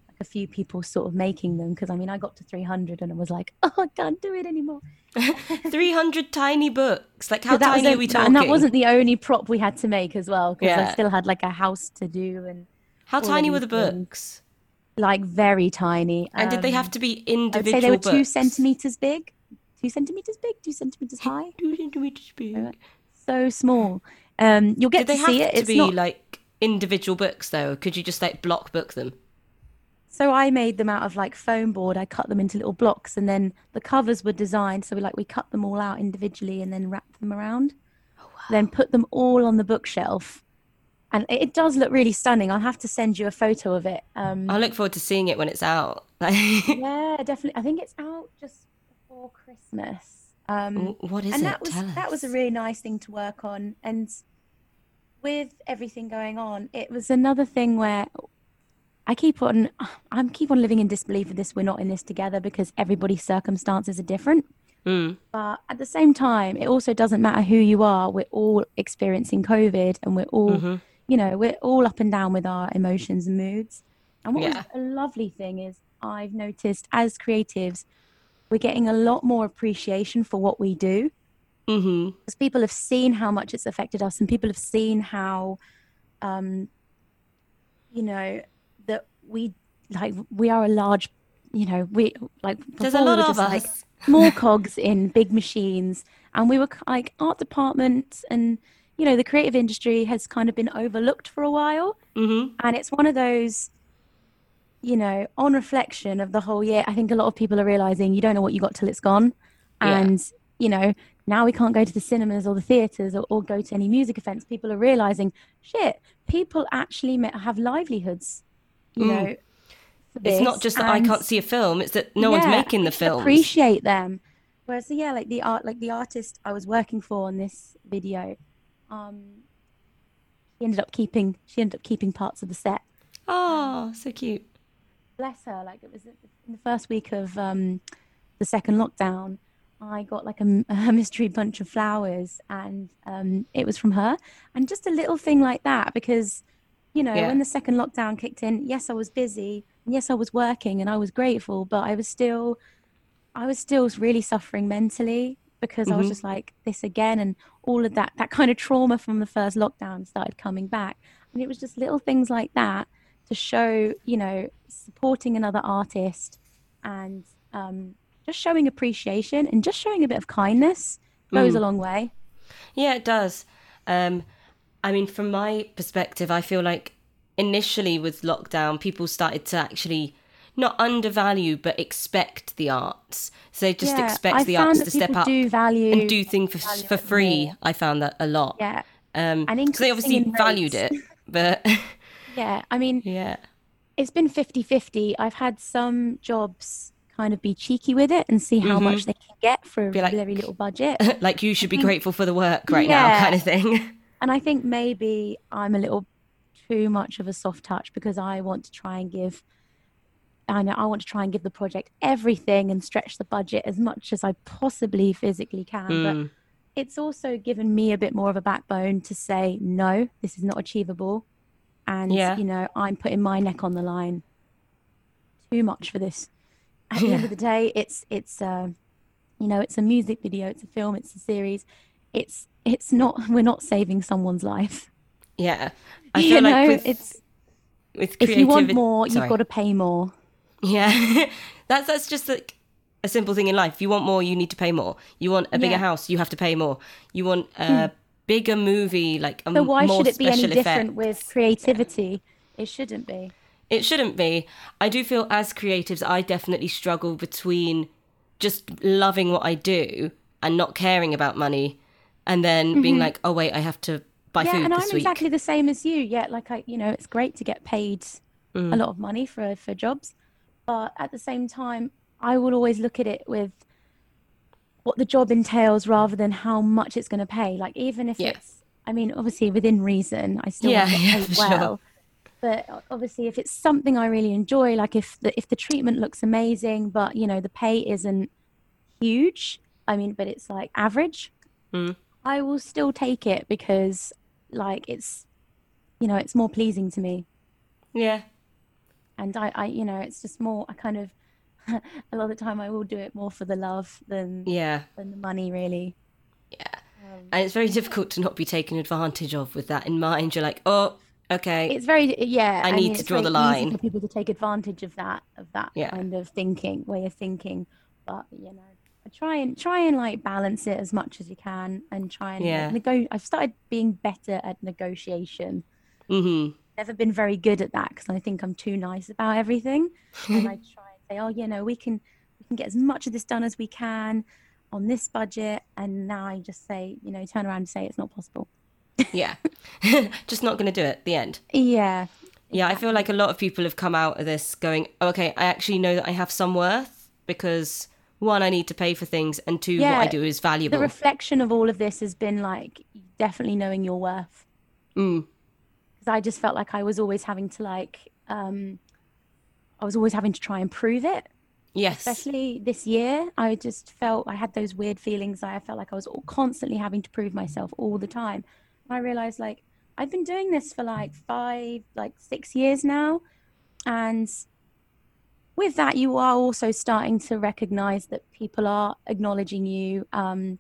S3: like a few people sort of making them because I mean I got to 300 and I was like, oh, I can't do it anymore.
S1: 300 tiny books. Like how
S3: So that was
S1: tiny
S3: a-
S1: are we
S3: that-
S1: talking?
S3: And that wasn't the only prop we had to make as well because
S1: Yeah.
S3: I still had like a house to do and
S1: How tiny were the books?
S3: like very tiny.
S1: And did they have
S3: Um,
S1: to be individual
S3: say they were
S1: books?
S3: two centimeters big, two centimeters big, two centimeters high.
S1: Two centimeters big.
S3: So small. Um, you'll get
S1: Did they
S3: to
S1: have
S3: see it.
S1: to
S3: It's
S1: be
S3: not.
S1: like individual books though? Could you just like block book them?
S3: So I made them out of like foam board. I cut them into little blocks, and then the covers were designed. So we like we cut them all out individually, and then wrapped them around.
S1: Oh, wow.
S3: Then put them all on the bookshelf, and it, does look really stunning. I'll have to send you a photo of it. Um,
S1: I look forward to seeing it when it's out.
S3: yeah, definitely. I think it's out just before Christmas. Um,
S1: what is
S3: and
S1: it?
S3: that was
S1: Tell
S3: that was a really nice thing to work on and with everything going on it was another thing where i keep on i'm keep on living in disbelief of this we're not in this together because everybody's circumstances are different
S1: Mm,
S3: but at the same time it also doesn't matter who you are we're all experiencing covid and we're all
S1: mhm.
S3: You know we're all up and down with our emotions and moods and what
S1: Yeah.
S3: was a lovely thing is i've noticed as creatives we're getting a lot more appreciation for what we do
S1: Mhm.
S3: because people have seen how much it's affected us and people have seen how um you know that we like we are a large you know we like
S1: There's a
S3: we
S1: lot of us.
S3: like small cogs in big machines and we were like art department and you know the creative industry has kind of been overlooked for a while
S1: Mhm.
S3: and it's one of those you know on reflection of the whole year i think a lot of people are realizing you don't know what you got till it's gone
S1: Yeah.
S3: and you know now we can't go to the cinemas or the theaters or, or go to any music events people are realizing shit people actually have livelihoods you
S1: Mm.
S3: know
S1: It's not just that I can't see a film; it's that no one's making the films.
S3: Appreciate them. Whereas, yeah, like the art, like the artist I was working for on this video, um, she ended up keeping. She ended up keeping parts of the set.
S1: Oh, so cute.
S3: Bless her. Like it was in the first week of um, the second lockdown. I got like a, a mystery bunch of flowers, and um, it was from her. And just a little thing like that, because you know,
S1: Yeah.
S3: when the second lockdown kicked in, yes, I was busy, and yes, I was working, and I was grateful, but I was still, I was still really suffering mentally because I was
S1: Mhm.
S3: just like this again, and all of that, that kind of trauma from the first lockdown started coming back, and it was just little things like that to show, you know, supporting another artist, and um, just showing appreciation and just showing a bit of kindness goes
S1: Mm.
S3: a long way.
S1: Yeah, it does. Um, I mean, from my perspective, I feel like initially with lockdown, people started to actually not undervalue but expect the arts. So just
S3: Yeah,
S1: expect
S3: I
S1: the arts to step up
S3: do value,
S1: and do things for, for free.
S3: more.
S1: I found that a lot.
S3: yeah,
S1: Um,
S3: And
S1: they obviously valued it, but
S3: yeah. I mean,
S1: yeah,
S3: it's been 50-50 i've had some jobs kind of be cheeky with it and see how
S1: Mhm.
S3: much they can get for a
S1: like-
S3: very little budget
S1: like you should be grateful for the work right now, kind of thing.
S3: and i think maybe i'm a little too much of a soft touch because i want to try and give i know i want to try and give the project everything and stretch the budget as much as i possibly physically can but
S1: Mm,
S3: it's also given me a bit more of a backbone to say no this is not achievable. And
S1: Yeah.
S3: you know i'm putting my neck on the line too much for this. At the end of the day it's it's uh, you know it's a music video it's a film it's a series. It's it's not we're not saving someone's life.
S1: Yeah, I
S3: You
S1: feel like
S3: know,
S1: with
S3: it's-
S1: with
S3: if you want
S1: creativity-
S3: more, you've got to pay more.
S1: Yeah, that's that's just like a simple thing in life. If you want more, you need to pay more. You want a bigger
S3: Yeah.
S1: house, you have to pay more. You want a bigger movie, like a
S3: So why
S1: more
S3: should it be any
S1: special
S3: different with creativity? It shouldn't be.
S1: It shouldn't be. I do feel as creatives, I definitely struggle between just loving what I do and not caring about money, and then being like, oh wait, I have to buy
S3: Mm-hmm. yeah,
S1: food
S3: and I'm
S1: week.
S3: exactly the same as you. Yeah, like I, you know, it's great to get paid
S1: Mm.
S3: a lot of money for for jobs, but at the same time, I will always look at it with what the job entails rather than how much it's going to pay. Like even if it's, I mean, obviously within reason, I still want
S1: Yeah, yeah, for sure.
S3: well. But obviously, if it's something I really enjoy, like if the if the treatment looks amazing, but you know the pay isn't huge, I mean, but it's like average,
S1: Mm.
S3: I will still take it because like it's, you know, it's more pleasing to me
S1: Yeah,
S3: and I, I you know it's just more i kind of a lot of the time i will do it more for the love than
S1: yeah,
S3: than the money really
S1: yeah. And it's very difficult to not be taken advantage of with that in mind. You're like, oh, okay,
S3: it's very yeah
S1: I
S3: mean,
S1: need to draw the line.
S3: for people to take advantage of that of that
S1: Yeah.
S3: kind of thinking way of thinking but you know I try and try and like balance it as much as you can and try and like,
S1: Yeah.
S3: nego- i've started being better at negotiation
S1: hmm
S3: never been very good at that because I think I'm too nice about everything. and I try and say, oh, you know, we can we can get as much of this done as we can on this budget. And now I just say, you know, turn around and say it's not possible.
S1: yeah. Just not going to do it. The end.
S3: Yeah,
S1: Yeah, I feel like a lot of people have come out of this going, "Oh, okay, I actually know that I have some worth because one, I need to pay for things, and two, what I do is valuable.
S3: the reflection of all of this has been like definitely knowing your worth.
S1: Mm,
S3: I just felt like I was always having to like, um, I was always having to try and prove it.
S1: yes.
S3: especially this year i just felt i had those weird feelings i felt like i was all constantly having to prove myself all the time and i realized like i've been doing this for like five like six years now and with that you are also starting to recognize that people are acknowledging you um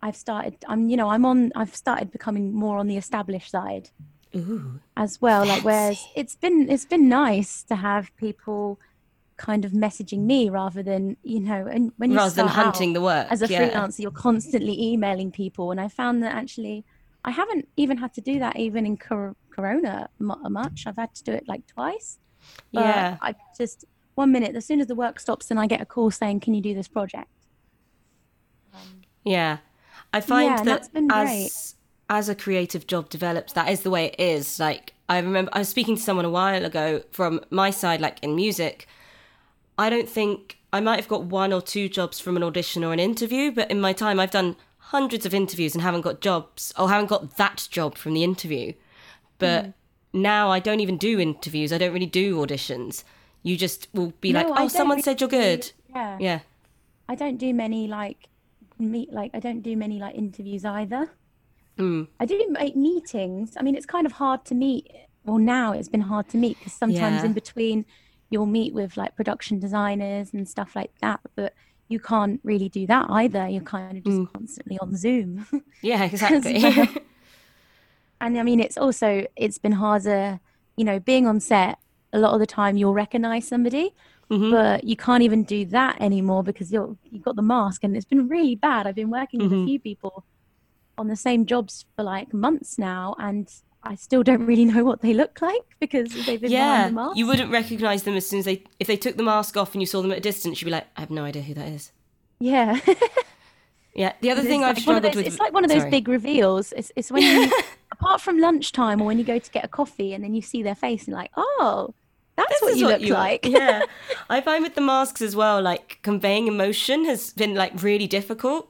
S3: i've started i'm you know i'm on i've started becoming more on the established side
S1: Ooh.
S3: as well like whereas it's been it's been nice to have people kind of messaging me rather than you know and when you
S1: Rather than hunting the work.
S3: as a
S1: yeah.
S3: freelancer you're constantly emailing people and i found that actually i haven't even had to do that even in cor- corona mu- much i've had to do it like twice But
S1: Yeah.
S3: i just one minute as soon as the work stops and i get a call saying can you do this project
S1: Yeah. I find
S3: Yeah,
S1: that
S3: that's been great.
S1: as as a creative job develops, that is the way it is. Like I remember I was speaking to someone a while ago from my side, like in music. I don't think I might have got one or two jobs from an audition or an interview, but in my time I've done hundreds of interviews and haven't got jobs or haven't got that job from the interview. But
S3: Hmm.
S1: now I don't even do interviews. I don't really do auditions. You just will be
S3: No,
S1: like, "Oh, someone said you're
S3: really-
S1: good."
S3: yeah
S1: Yeah.
S3: i don't do many like meet like i don't do many like interviews either
S1: Mm.
S3: I do make meetings. I mean, it's kind of hard to meet. Well, now it's been hard to meet because sometimes
S1: Yeah.
S3: in between you'll meet with like production designers and stuff like that, but you can't really do that either. You're kind of just
S1: Mm.
S3: constantly on Zoom.
S1: Yeah, exactly.
S3: well. and I mean, it's also it's been harder, you know, being on set. A lot of the time, you'll recognize somebody,
S1: Mhm.
S3: but you can't even do that anymore because you're you've got the mask, and it's been really bad. I've been working with
S1: Mhm.
S3: a few people on the same jobs for like months now, and I still don't really know what they look like because they've been behind the
S1: Yeah,
S3: mask.
S1: you wouldn't recognize them as soon as they if they took the mask off and you saw them at a distance. You'd be like, I have no idea who that is.
S3: yeah.
S1: Yeah. The other thing I've struggled
S3: those-
S1: with.
S3: It's like one of those
S1: sorry.
S3: big reveals. It's, it's when you, apart from lunchtime or when you go to get a coffee and then you see their face and like, oh, that's
S1: This
S3: what you
S1: what
S3: look
S1: you
S3: like.
S1: yeah. I find with the masks as well, like conveying emotion has been like really difficult.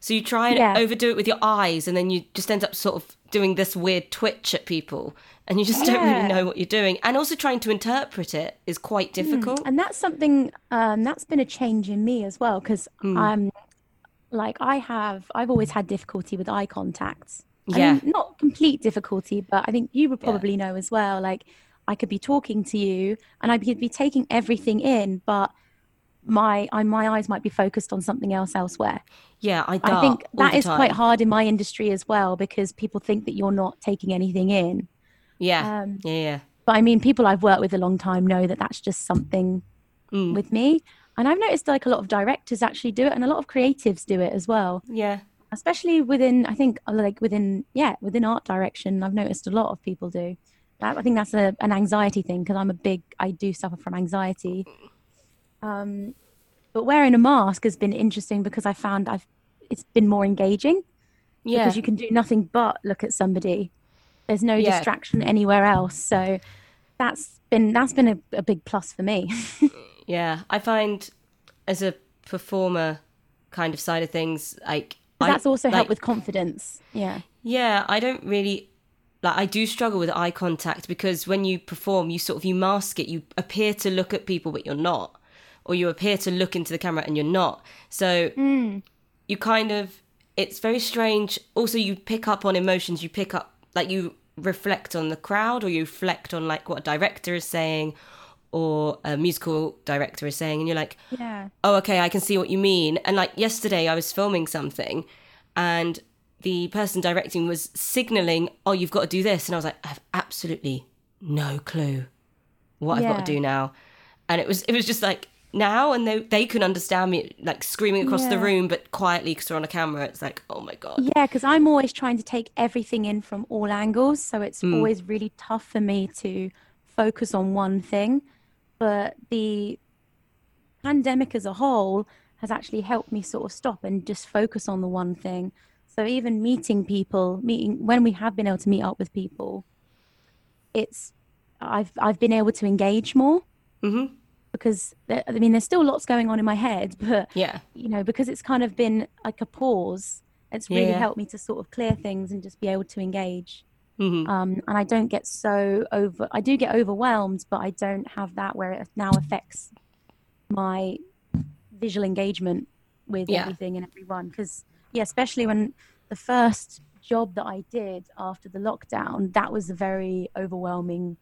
S1: So you try and
S3: Yeah.
S1: overdo it with your eyes, and then you just end up sort of doing this weird twitch at people, and you just don't really know what you're doing. And also trying to interpret it is quite difficult.
S3: and that's something um, that's been a change in me as well because
S1: Hmm.
S3: I'm like I have I've always had difficulty with eye contacts. I
S1: Yeah.
S3: mean, not complete difficulty, but I think you would probably know as well. Like I could be talking to you and I could be taking everything in, but my I, my eyes might be focused on something else elsewhere.
S1: Yeah, I.
S3: I think that
S1: is
S3: is quite hard in my industry as well because people think that you're not taking anything in.
S1: Yeah.
S3: Um,
S1: yeah. Yeah.
S3: but I mean, people I've worked with a long time know that that's just something
S1: Mm.
S3: with me. And I've noticed like a lot of directors actually do it, and a lot of creatives do it as well.
S1: Yeah.
S3: Especially within, I think, uh, like within, yeah, within art direction, I've noticed a lot of people do. That, I think that's a, an anxiety thing because I'm a big, I do suffer from anxiety. Um, but wearing a mask has been interesting because I found I've, it's been more engaging
S1: Yeah.
S3: because you can do nothing but look at somebody. There's no
S1: Yeah.
S3: distraction anywhere else. So that's been that's been a, a big plus for me.
S1: Yeah, I find as a performer kind of side of things, like I-
S3: that's also
S1: like,
S3: helped with confidence. Yeah.
S1: Yeah, I don't really like. I do struggle with eye contact because when you perform, you sort of you mask it. You appear to look at people, but you're not, or you appear to look into the camera and you're not. So hmm. you kind of it's very strange. Also, you pick up on emotions. You pick up like you reflect on the crowd, or you reflect on like what a director is saying, or a musical director is saying, and you're like,
S3: Yeah.
S1: oh, okay, I can see what you mean. And like yesterday, I was filming something and the person directing was signaling, oh, you've got to do this. And I was like, I have absolutely no clue what I've got to do now. And it was, it was just like now, and they, they can understand me like screaming across the room, but quietly because we're on a camera. It's like, oh my God.
S3: Yeah, because I'm always trying to take everything in from all angles. So it's always really tough for me to focus on one thing. But the pandemic as a whole has actually helped me sort of stop and just focus on the one thing. So even meeting people, meeting when we have been able to meet up with people, it's I've I've been able to engage more
S1: hmm
S3: because there, I mean there's still lots going on in my head, but
S1: Yeah.
S3: you know, because it's kind of been like a pause, it's really
S1: Yeah.
S3: helped me to sort of clear things and just be able to engage.
S1: hmm
S3: Um, and I don't get so over, I do get overwhelmed, but I don't have that where it now affects my visual engagement with
S1: Yeah.
S3: everything and everyone. Because, yeah, especially when the first job that I did after the lockdown, that was a very overwhelming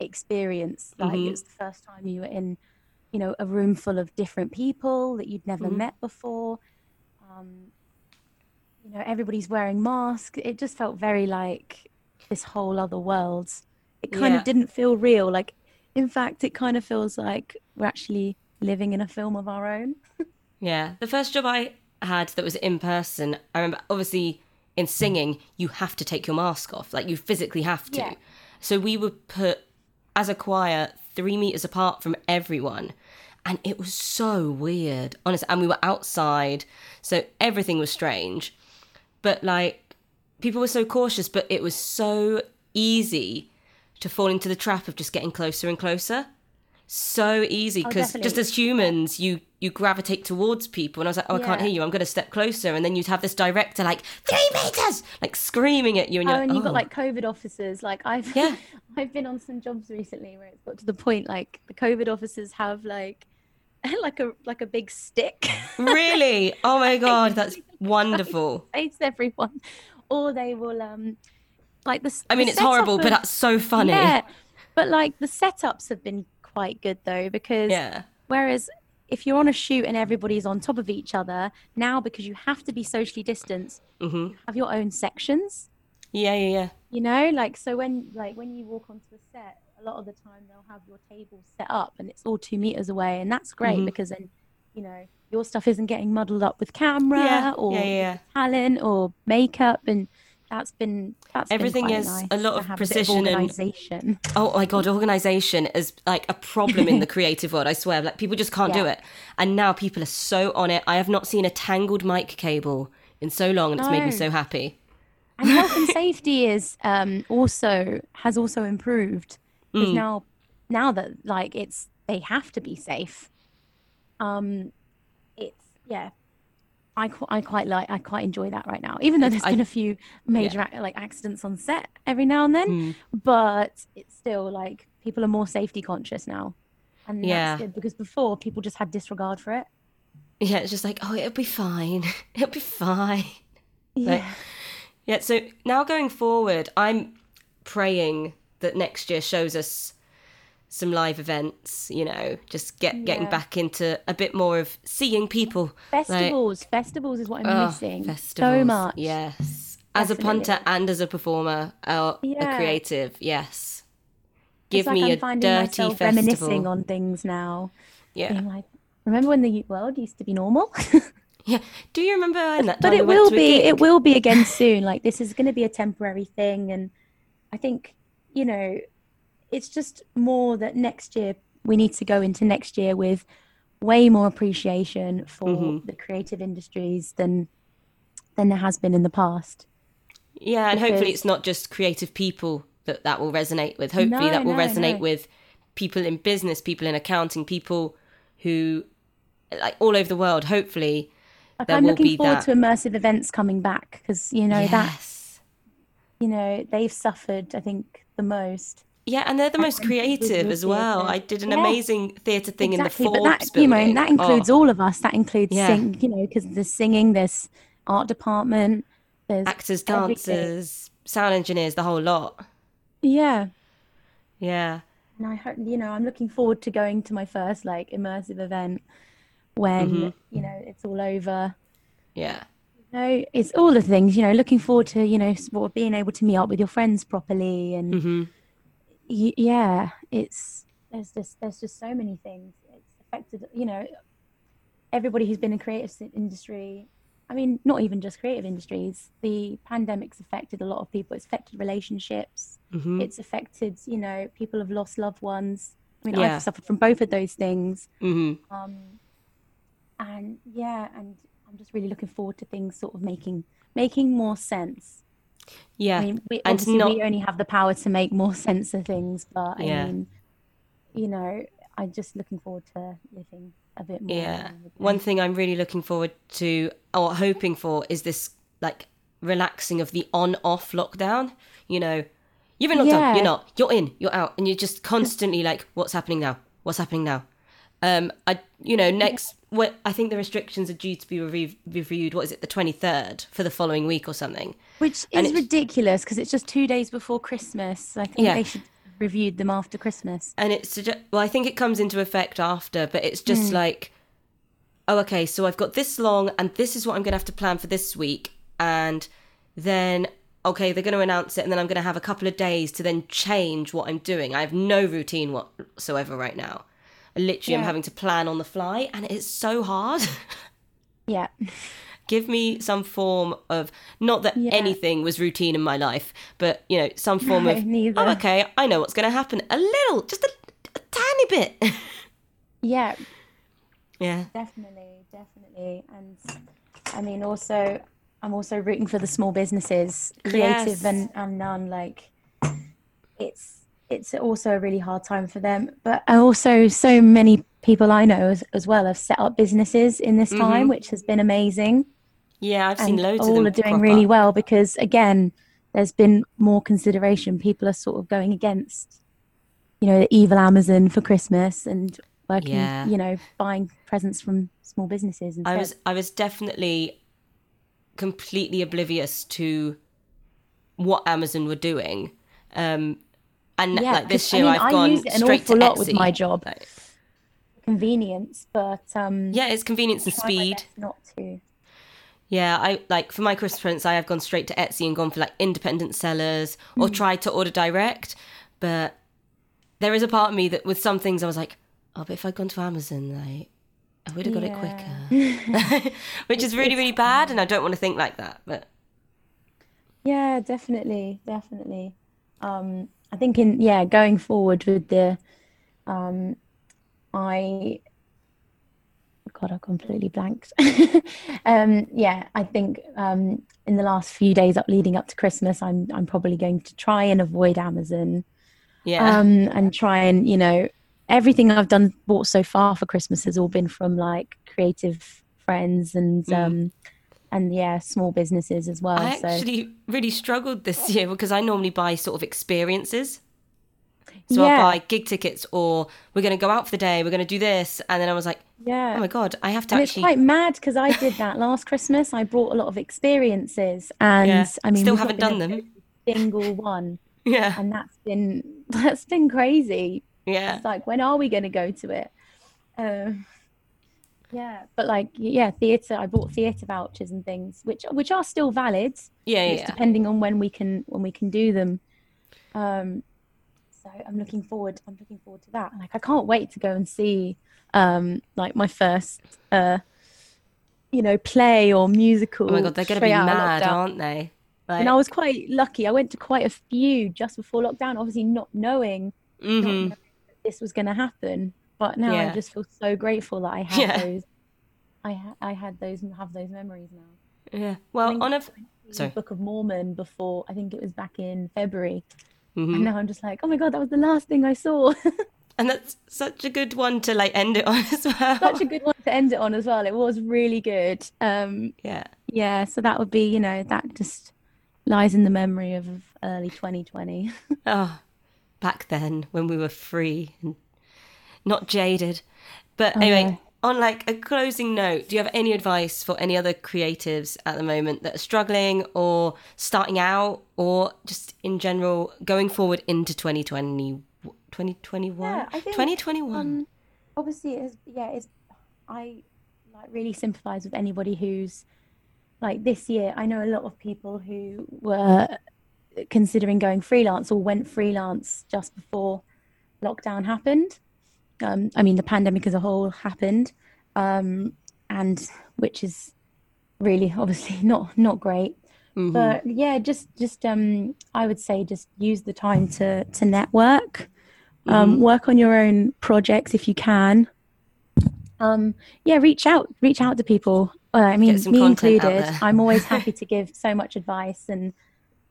S3: experience. Like,
S1: Mhm.
S3: it was the first time you were in, you know, a room full of different people that you'd never
S1: Mhm.
S3: met before. Um, you know, everybody's wearing masks. It just felt very like this whole other world. It kind
S1: Yeah.
S3: of didn't feel real. Like, in fact, it kind of feels like we're actually living in a film of our own.
S1: Yeah. The first job I had that was in person, I remember obviously in singing, you have to take your mask off. Like you physically have to.
S3: Yeah.
S1: So we were put as a choir three meters apart from everyone. And it was so weird, honestly. And we were outside, so everything was strange. But like, people were so cautious, but it was so easy to fall into the trap of just getting closer and closer so easy
S3: Oh,
S1: because just as humans you you gravitate towards people and i was like oh i can't hear you i'm going to step closer and then you'd have this director like three meters like screaming at you and
S3: Oh, and
S1: like,
S3: you've got
S1: "Oh."
S3: like COVID officers. Like I've
S1: Yeah.
S3: I've been on some jobs recently where it's got to the point like the COVID officers have like like a like a big stick
S1: really oh my god that's wonderful
S3: face everyone, or they will um like the.
S1: i mean
S3: the
S1: it's horrible
S3: setup
S1: but
S3: of-
S1: that's so funny
S3: Yeah, but like the setups have been quite good though because
S1: yeah
S3: whereas if you're on a shoot and everybody's on top of each other now because you have to be socially distanced,
S1: hmm
S3: you have your own sections.
S1: yeah yeah yeah
S3: you know like so when like when you walk onto a set a lot of the time they'll have your table set up and it's all two meters away and that's great
S1: Mhm.
S3: because then you know your stuff isn't getting muddled up with camera
S1: Yeah,
S3: or
S1: yeah, yeah.
S3: talent or makeup and that's been that's been
S1: Everything
S3: quite
S1: is
S3: nice
S1: a lot of precision and-
S3: organization
S1: Oh my god, organization is like a problem in the creative world. I swear, like people just can't do it. And now people are so on it. I have not seen a tangled mic cable in so long, and it's made me so happy.
S3: and health and safety is um also has also improved because
S1: Mm.
S3: now now that like it's they have to be safe um it's yeah I, qu- I quite like I quite enjoy that right now even though there's
S1: I-
S3: been a few major ac- like accidents on set every now and then
S1: Mm.
S3: but it's still like people are more safety conscious now and
S1: Yeah.
S3: good because before people just had disregard for it
S1: Yeah, it's just like, oh, it'll be fine. it'll be fine.
S3: yeah
S1: Yeah, so now going forward, I'm praying that next year shows us some live events, you know, just get getting back into a bit more of seeing people. like-
S3: festivals festivals is what I'm
S1: Oh,
S3: missing so much
S1: Yes. As a punter and as a performer, or a creative, yes. give
S3: it's like
S1: me
S3: I'm
S1: a
S3: finding
S1: dirty
S3: myself reminiscing on things now.
S1: Yeah,
S3: like, remember when the world used to be normal?
S1: yeah. Do you remember
S3: but it will be it will be again soon like this is going to be a temporary thing and i think you know it's just more that next year we need to go into next year with way more appreciation for
S1: Mhm.
S3: the creative industries than than there has been in the past
S1: Yeah, and hopefully it's not just creative people that that will resonate with. Hopefully
S3: No,
S1: that will
S3: no,
S1: resonate
S3: no.
S1: with people in business, people in accounting, people who like all over the world. Hopefully
S3: like
S1: there
S3: i'm
S1: will
S3: looking
S1: be
S3: forward
S1: that.
S3: to immersive events coming back because you know that
S1: yes.
S3: you know they've suffered i think the most
S1: Yeah, and they're the most creative as well. I did an
S3: Yeah.
S1: amazing theatre thing
S3: exactly
S1: in the
S3: but
S1: Forbes
S3: that you know
S1: building.
S3: that includes
S1: Oh,
S3: all of us that includes
S1: Yeah.
S3: sing you know because there's singing there's art department there's
S1: actors,
S3: everything.
S1: dancers, sound engineers, the whole lot.
S3: yeah
S1: Yeah.
S3: and i hope you know i'm looking forward to going to my first like immersive event when
S1: Mhm.
S3: you know it's all over
S1: Yeah.
S3: you know it's all the things you know looking forward to you know sort of being able to meet up with your friends properly and
S1: hmm
S3: y- yeah it's there's just there's just so many things. It's affected you know everybody who's been in creative industry i mean not even just creative industries the pandemic's affected a lot of people. It's affected relationships.
S1: Hmm
S3: it's affected you know people have lost loved ones. I mean
S1: Yeah.
S3: i've suffered from both of those things.
S1: Hmm
S3: um and yeah and i'm just really looking forward to things sort of making making more sense
S1: Yeah.
S3: I mean, we, obviously
S1: not-
S3: we only have the power to make more sense of things, but I
S1: Yeah.
S3: mean, you know, I'm just looking forward to living a bit more.
S1: Yeah. One thing I'm really looking forward to or hoping for is this like relaxing of the on off lockdown. You know, you've been locked down,
S3: Yeah.
S1: you're not, you're in, you're out, and you're just constantly like, what's happening now? What's happening now? Um, I, you know, next, what I think the restrictions are due to be reviewed, reviewed. What is it, the 23rd for the following week or something?
S3: Which
S1: and
S3: is
S1: it's-
S3: ridiculous because it's just two days before Christmas. I think
S1: Yeah.
S3: they should have reviewed them after Christmas.
S1: and it's well i think it comes into effect after but it's just like oh okay so i've got this long and this is what i'm going to have to plan for this week and then okay they're going to announce it and then i'm going to have a couple of days to then change what i'm doing i have no routine whatsoever right now literally
S3: I'm
S1: having to plan on the fly and it's so hard
S3: Yeah.
S1: give me some form of not that
S3: Yeah.
S1: anything was routine in my life but you know some form
S3: No,
S1: of
S3: neither.
S1: oh okay i know what's going to happen a little just a, a tiny bit
S3: Yeah,
S1: yeah
S3: definitely, definitely. And I mean, also, I'm also rooting for the small businesses, creative
S1: Yes.
S3: and, and none. Like, it's it's also a really hard time for them. But also, so many people I know as, as well have set up businesses in this time, which has been amazing.
S1: Yeah, I've seen loads of them.
S3: all are doing really
S1: up.
S3: well because again there's been more consideration people are sort of going against you know the evil amazon for christmas and working
S1: Yeah.
S3: you know buying presents from small businesses instead.
S1: I was I was definitely completely oblivious to what Amazon were doing. Um and
S3: yeah
S1: like this
S3: 'cause, I
S1: year
S3: mean,
S1: I've
S3: I
S1: gone
S3: use it an
S1: straight
S3: awful
S1: to
S3: lot with
S1: Etsy.
S3: my job
S1: Like,
S3: convenience but um
S1: yeah, it's convenience and speed.
S3: not to
S1: Yeah, I like for my Christmas presents I have gone straight to Etsy and gone for like independent sellers or
S3: Hmm.
S1: tried to order direct, but there is a part of me that with some things I was like, oh, but if I'd gone to Amazon, like I would have got it quicker. Which is really, really bad, and I don't want to think like that. But
S3: Yeah, definitely, definitely. Um, I think in yeah, going forward with the, um, I, God, I completely blanked. Um, yeah, I think um, in the last few days up leading up to Christmas, I'm I'm probably going to try and avoid Amazon,
S1: yeah,
S3: um, and try and you know everything I've done bought so far for Christmas has all been from like creative friends and
S1: Mm.
S3: um, and yeah, small businesses as well.
S1: I
S3: so.
S1: actually really struggled this year because I normally buy sort of experiences. So I'll buy gig tickets, or we're going to go out for the day, we're going to do this, and then I was like,
S3: Yeah.
S1: oh my god, I have to
S3: and it's
S1: actually.
S3: quite mad because I did that last Christmas. I brought a lot of experiences, and
S1: Yeah,
S3: I mean,
S1: still
S3: we've not
S1: done them.
S3: go to a Single one,
S1: Yeah,
S3: and that's been that's been crazy.
S1: yeah,
S3: It's like, when are we going to go to it? Um, yeah, but like, yeah, theatre. I bought theatre vouchers and things, which which are still valid.
S1: yeah, yeah.
S3: depending on when we can when we can do them. Um, so I'm looking forward. I'm looking forward to that. Like I can't wait to go and see um like my first uh you know play or musical.
S1: Oh my god, they're going to be
S3: straight out of
S1: mad,
S3: lockdown.
S1: aren't they? Like,
S3: And I was quite lucky. I went to quite a few just before lockdown, obviously not knowing not
S1: mhm.
S3: knowing that this was going to happen. But now
S1: Yeah.
S3: I just feel so grateful that I had
S1: Yeah.
S3: those. I ha- I had those and have those memories now.
S1: yeah. Well, on a
S3: I went to the
S1: sorry.
S3: Book of Mormon before. I think it was back in February,
S1: mhm.
S3: and now I'm just like, oh my god, that was the last thing I saw.
S1: and that's such a good one to like end it on as well.
S3: Such a good one to end it on as well. It was really good. Um,
S1: yeah.
S3: yeah, so that would be, you know, that just lies in the memory of early 2020.
S1: Oh, back then when we were free and not jaded. But
S3: Oh,
S1: anyway,
S3: no.
S1: on like a closing note, do you have any advice for any other creatives at the moment that are struggling or starting out or just in general going forward into 2020, 2021?
S3: Yeah, I think,
S1: 2021.
S3: Um, obviously, it's yeah, it's I like really sympathise with anybody who's like this year. I know a lot of people who were considering going freelance or went freelance just before lockdown happened. Um, I mean, the pandemic as a whole happened, um, and which is really obviously not not great.
S1: Mhm.
S3: But yeah, just just um, I would say just use the time to to network, um,
S1: Mhm.
S3: work on your own projects if you can. Um, yeah, reach out, reach out to people. Uh, I mean, me included. I'm always happy to give so much advice, and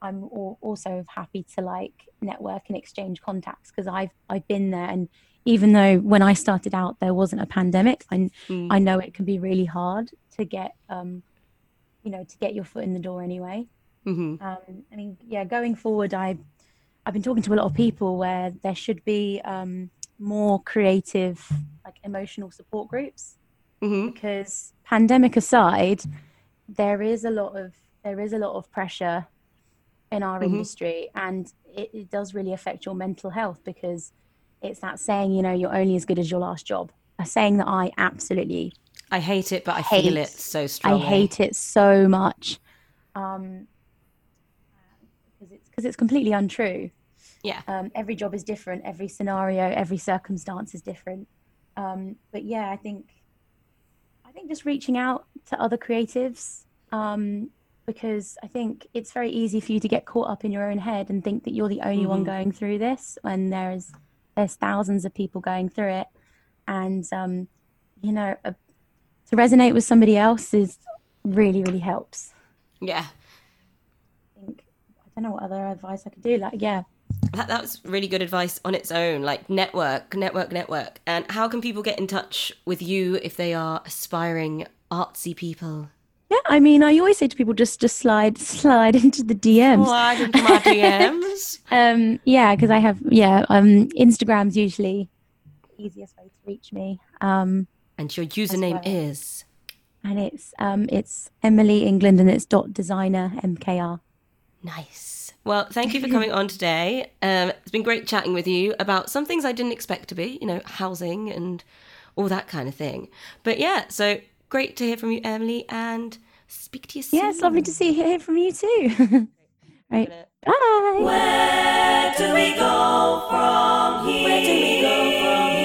S3: I'm al- also happy to like network and exchange contacts because I've I've been there. And even though when I started out there wasn't a pandemic, I
S1: Mm.
S3: I know it can be really hard to get um, you know, to get your foot in the door anyway.
S1: Mhm.
S3: Um, I mean, yeah, going forward, I I've been talking to a lot of people where there should be um, more creative, like emotional support groups
S1: Mhm.
S3: because pandemic aside, there is a lot of there is a lot of pressure in our
S1: Mhm.
S3: industry, and it, it does really affect your mental health because it's that saying, you know, you're only as good as your last job. A saying that I absolutely
S1: I hate it, but I feel
S3: hate-
S1: it so strongly.
S3: I hate it so much um, because it's because it's completely untrue.
S1: Yeah.
S3: Um, every job is different. Every scenario, every circumstance is different. Um, but yeah, I think I think just reaching out to other creatives um, because I think it's very easy for you to get caught up in your own head and think that you're the only one
S1: Mhm.
S3: going through this when there's there's thousands of people going through it, and um, you know, a, to resonate with somebody else is really really helps.
S1: Yeah.
S3: I think I don't know what other advice I could do. Like, yeah,
S1: That, that was really good advice on its own. Like network, network, network. And how can people get in touch with you if they are aspiring artsy people?
S3: Yeah. I mean, I always say to people, just just slide slide into the DMs.
S1: Slide into my DMs.
S3: Um, yeah, because I have yeah. Um, Instagram's usually the easiest way to reach me. Um,
S1: And your username
S3: well.
S1: is.
S3: and it's um, it's Emily England, and it's dot designer mkr.
S1: Nice. Well, thank you for coming on today. Um, it's been great chatting with you about some things I didn't expect to be, you know, housing and all that kind of thing. But yeah, so great to hear from you, Emily, and speak to you soon.
S3: Yeah, it's lovely to see hear from you too. right, bye.
S2: Where do we go from here? Where do we go from here?